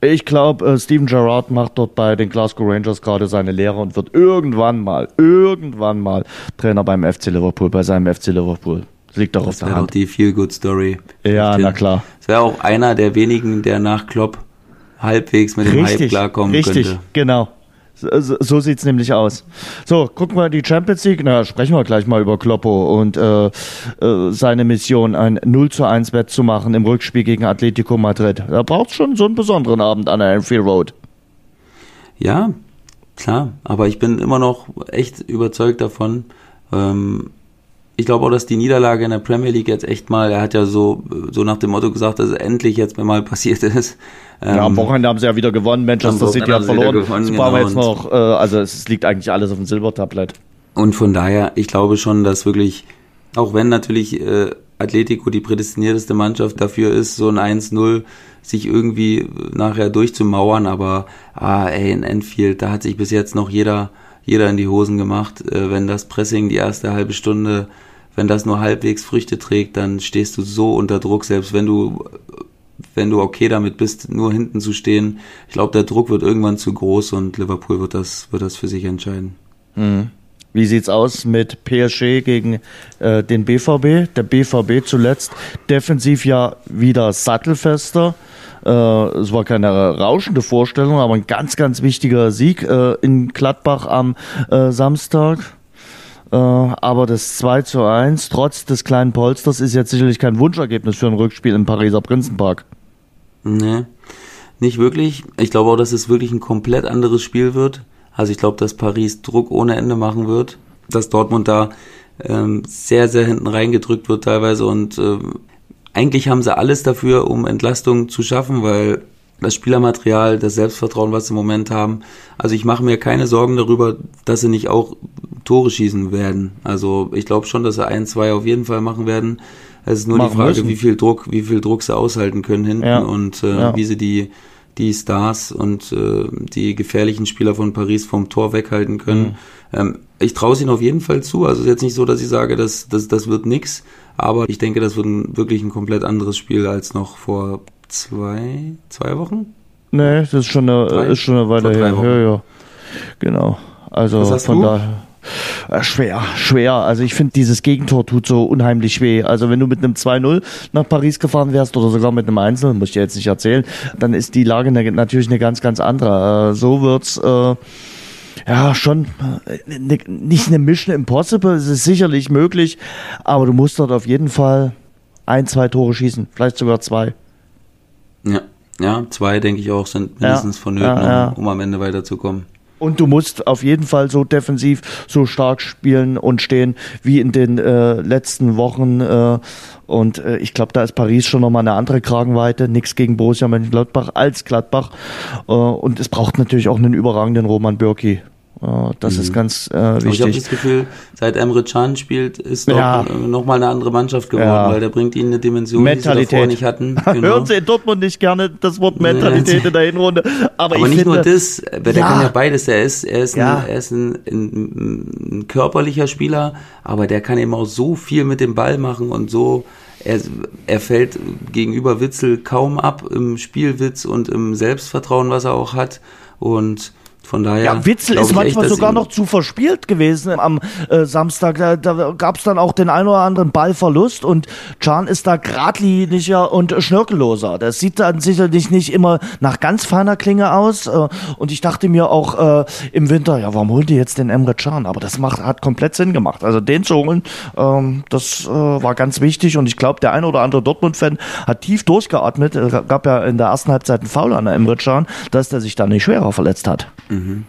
Ich glaube, äh, Steven Gerrard macht dort bei den Glasgow Rangers gerade seine Lehre und wird irgendwann mal, irgendwann mal Trainer beim FC Liverpool, bei seinem FC Liverpool. Das liegt doch auf der Hand. Auch die Feel-Good-Story. Ja, na klar. Es wäre auch einer der wenigen, der nach Klopp halbwegs mit dem richtig, Hype klarkommen richtig, könnte. Richtig, genau. So, so sieht es nämlich aus. So, gucken wir die Champions League. Na, sprechen wir gleich mal über Kloppo und äh, äh, seine Mission, ein 0 zu 1 Wett zu machen im Rückspiel gegen Atletico Madrid. Da braucht schon so einen besonderen Abend an der Anfield Road. Ja, klar. Aber ich bin immer noch echt überzeugt davon, ähm, ich glaube auch, dass die Niederlage in der Premier League jetzt echt mal, er hat ja so, so nach dem Motto gesagt, dass es endlich jetzt mal passiert ist. Ähm, ja, am Wochenende haben sie ja wieder gewonnen, Manchester City hat verloren. Gewonnen, jetzt brauchen wir jetzt noch, äh, also es liegt eigentlich alles auf dem Silbertablett. Und von daher, ich glaube schon, dass wirklich, auch wenn natürlich äh, Atletico die prädestinierteste Mannschaft dafür ist, so ein 1-0 sich irgendwie nachher durchzumauern, aber ah, ey, in Enfield, da hat sich bis jetzt noch jeder, jeder in die Hosen gemacht. Äh, wenn das Pressing die erste halbe Stunde, wenn das nur halbwegs Früchte trägt, dann stehst du so unter Druck, selbst wenn du wenn du okay damit bist, nur hinten zu stehen. Ich glaube, der Druck wird irgendwann zu groß und Liverpool wird das, wird das für sich entscheiden. Mhm. Wie sieht's aus mit PSG gegen äh, den BVB? Der BVB zuletzt defensiv ja wieder sattelfester. Äh, es war keine rauschende Vorstellung, aber ein ganz, ganz wichtiger Sieg äh, in Gladbach am äh, Samstag. Aber das 2 zu 1, trotz des kleinen Polsters, ist jetzt sicherlich kein Wunschergebnis für ein Rückspiel im Pariser Prinzenpark. Nee, nicht wirklich. Ich glaube auch, dass es wirklich ein komplett anderes Spiel wird. Also ich glaube, dass Paris Druck ohne Ende machen wird, dass Dortmund da ähm, sehr, sehr hinten reingedrückt wird teilweise und ähm, eigentlich haben sie alles dafür, um Entlastung zu schaffen, weil das Spielermaterial, das Selbstvertrauen, was sie im Moment haben. Also ich mache mir keine Sorgen darüber, dass sie nicht auch Tore schießen werden. Also ich glaube schon, dass sie ein, zwei auf jeden Fall machen werden. Es ist nur machen die Frage, müssen. wie viel Druck, wie viel Druck sie aushalten können hinten ja. und äh, ja. wie sie die die Stars und äh, die gefährlichen Spieler von Paris vom Tor weghalten können. Mhm. Ähm, ich traue es ihnen auf jeden Fall zu. Also es ist jetzt nicht so, dass ich sage, dass das, das wird nix. Aber ich denke, das wird ein, wirklich ein komplett anderes Spiel als noch vor zwei, zwei Wochen. Nee, das ist schon eine, drei? ist schon eine Weile her. Ja, ja. Genau. Also von daher. Äh, schwer, schwer. Also ich finde, dieses Gegentor tut so unheimlich weh. Also wenn du mit einem 2-0 nach Paris gefahren wärst oder sogar mit einem Einzel, muss ich dir jetzt nicht erzählen, dann ist die Lage natürlich eine ganz, ganz andere. Äh, so wird's äh, ja schon äh, ne, nicht eine Mission Impossible, es ist sicherlich möglich, aber du musst dort auf jeden Fall ein, zwei Tore schießen, vielleicht sogar zwei. Ja, ja, zwei denke ich auch sind mindestens ja, vonnöten, ja, ja. Um, um am Ende weiterzukommen. Und du musst auf jeden Fall so defensiv so stark spielen und stehen wie in den äh, letzten Wochen. Äh, und äh, ich glaube, da ist Paris schon nochmal eine andere Kragenweite. Nichts gegen Borussia Mönchengladbach als Gladbach. Äh, und es braucht natürlich auch einen überragenden Roman Bürki. Das mhm. ist ganz äh, wichtig. Ich habe das Gefühl, seit Emre Can spielt, ist ja. Äh, nochmal eine andere Mannschaft geworden, ja. weil der bringt ihnen eine Dimension, Mentalität. die sie davor nicht hatten. Genau. Hören Sie in Dortmund nicht gerne das Wort Mentalität in der Hinrunde. Aber, Aber nicht finde, nur das, der ja. kann ja beides. Er ist, er ist, ein, er ist ein, ein, ein körperlicher Spieler, aber der kann eben auch so viel mit dem Ball machen und so er, er fällt gegenüber Witzel kaum ab im Spielwitz und im Selbstvertrauen, was er auch hat. Und von daher. Ja, Witzel ist manchmal echt, sogar noch zu verspielt gewesen am äh, Samstag. Da, da gab es dann auch den ein oder anderen Ballverlust und Can ist da geradliniger und schnörkelloser. Das sieht dann sicherlich nicht immer nach ganz feiner Klinge aus. Äh, und ich dachte mir auch äh, im Winter, ja, warum holt ihr jetzt den Emre Can? Aber das macht, hat komplett Sinn gemacht. Also den zu holen, ähm, das äh, war ganz wichtig. Und ich glaube, der ein oder andere Dortmund-Fan hat tief durchgeatmet. Es gab ja in der ersten Halbzeit einen Foul an der Emre Can, dass der sich da nicht schwerer verletzt hat. Mhm.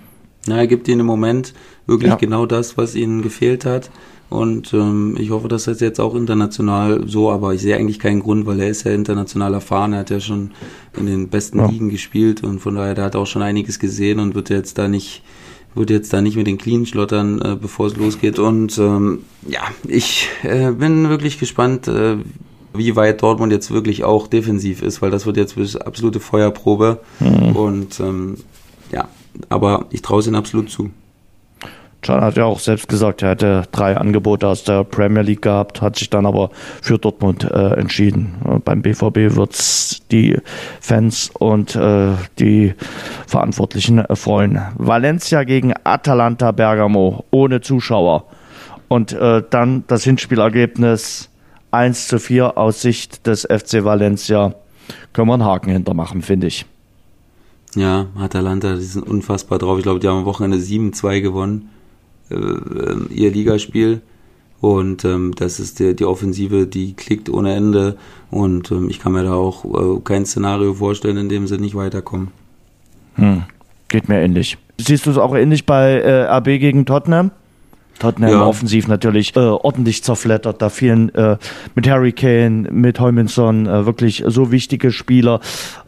Ja, er gibt ihnen im Moment wirklich ja. genau das, was ihnen gefehlt hat. Und ähm, ich hoffe, dass das jetzt auch international so, aber ich sehe eigentlich keinen Grund, weil er ist ja international erfahren, er hat ja schon in den besten ja. Ligen gespielt und von daher, der hat auch schon einiges gesehen und wird jetzt da nicht, wird jetzt da nicht mit den Clean schlottern, äh, bevor es losgeht. Und ähm, ja, ich äh, bin wirklich gespannt, äh, wie weit Dortmund jetzt wirklich auch defensiv ist, weil das wird jetzt absolute Feuerprobe. Mhm. Und ähm, ja, aber ich traue es ihnen absolut zu. Can hat ja auch selbst gesagt, er hätte drei Angebote aus der Premier League gehabt, hat sich dann aber für Dortmund äh, entschieden. Beim BVB wird es die Fans und äh, die Verantwortlichen freuen. Valencia gegen Atalanta Bergamo ohne Zuschauer. Und äh, dann das Hinspielergebnis 1 zu 4 aus Sicht des FC Valencia. Können wir einen Haken hintermachen, finde ich. Ja, Atalanta, die sind unfassbar drauf. Ich glaube, die haben am Wochenende 7-2 gewonnen, äh, ihr Ligaspiel. Und ähm, das ist die, die Offensive, die klickt ohne Ende. Und ähm, ich kann mir da auch äh, kein Szenario vorstellen, in dem sie nicht weiterkommen. Hm. Geht mir ähnlich. Siehst du es auch ähnlich bei äh, AB gegen Tottenham? Tottenham ja. offensiv natürlich äh, ordentlich zerflettert. Da vielen äh, mit Harry Kane, mit Heuminson äh, wirklich so wichtige Spieler.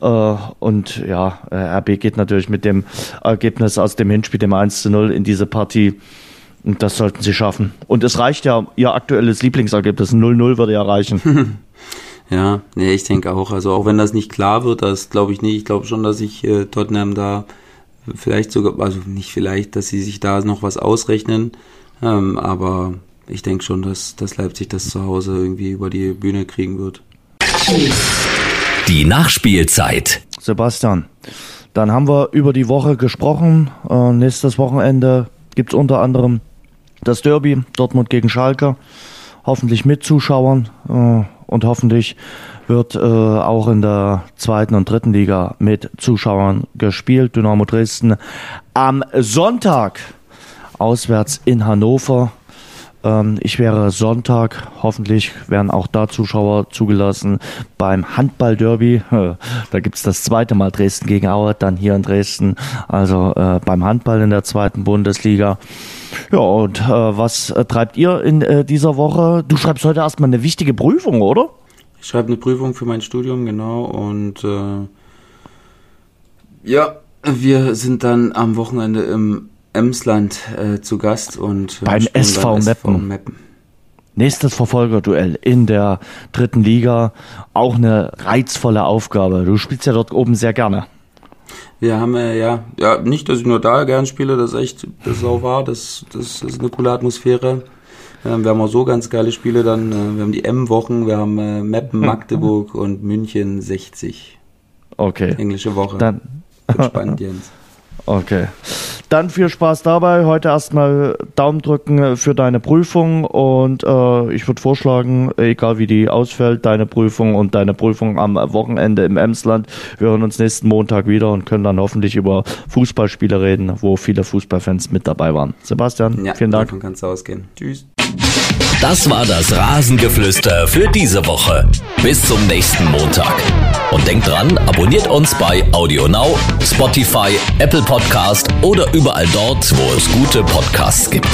Äh, und ja, äh, RB geht natürlich mit dem Ergebnis aus dem Hinspiel, dem 1 zu 0 in diese Partie. Und das sollten sie schaffen. Und es reicht ja, ihr aktuelles Lieblingsergebnis 0-0 würde ja reichen. Ja, nee, ich denke auch. Also auch wenn das nicht klar wird, das glaube ich nicht. Ich glaube schon, dass sich äh, Tottenham da vielleicht sogar, also nicht vielleicht, dass sie sich da noch was ausrechnen. Ähm, aber ich denke schon, dass, dass Leipzig das zu Hause irgendwie über die Bühne kriegen wird. Die Nachspielzeit. Sebastian, dann haben wir über die Woche gesprochen. Äh, nächstes Wochenende gibt es unter anderem das Derby Dortmund gegen Schalke. Hoffentlich mit Zuschauern äh, und hoffentlich wird äh, auch in der zweiten und dritten Liga mit Zuschauern gespielt. Dynamo Dresden am Sonntag auswärts in Hannover. Ähm, ich wäre Sonntag, hoffentlich werden auch da Zuschauer zugelassen beim Handball-Derby. Da gibt es das zweite Mal Dresden gegen Aue, dann hier in Dresden, also äh, beim Handball in der zweiten Bundesliga. Ja, und äh, was äh, treibt ihr in äh, dieser Woche? Du schreibst heute erstmal eine wichtige Prüfung, oder? Ich schreibe eine Prüfung für mein Studium, genau, und äh, ja, wir sind dann am Wochenende im Emsland äh, zu Gast und äh, beim SV, Meppen. Meppen. Nächstes Verfolgerduell in der dritten Liga. Auch eine reizvolle Aufgabe. Du spielst ja dort oben sehr gerne. Wir haben äh, ja, ja, nicht, dass ich nur da gern spiele, das ist echt, das ist auch wahr, das, das ist eine coole Atmosphäre. Ähm, wir haben auch so ganz geile Spiele dann. Äh, wir haben die M-Wochen, wir haben äh, Meppen, Magdeburg und München 60. Okay. Englische Woche. Dann. Wird spannend, Jens. Okay. Dann viel Spaß dabei. Heute erstmal Daumen drücken für deine Prüfung und äh, ich würde vorschlagen, egal wie die ausfällt, deine Prüfung und deine Prüfung am Wochenende im Emsland. Wir hören uns nächsten Montag wieder und können dann hoffentlich über Fußballspiele reden, wo viele Fußballfans mit dabei waren. Sebastian, ja, vielen Dank. Davon kannst du ausgehen. Tschüss. Das war das Rasengeflüster für diese Woche. Bis zum nächsten Montag. Und denkt dran, abonniert uns bei AudioNow, Spotify, Apple Podcast oder überall dort, wo es gute Podcasts gibt.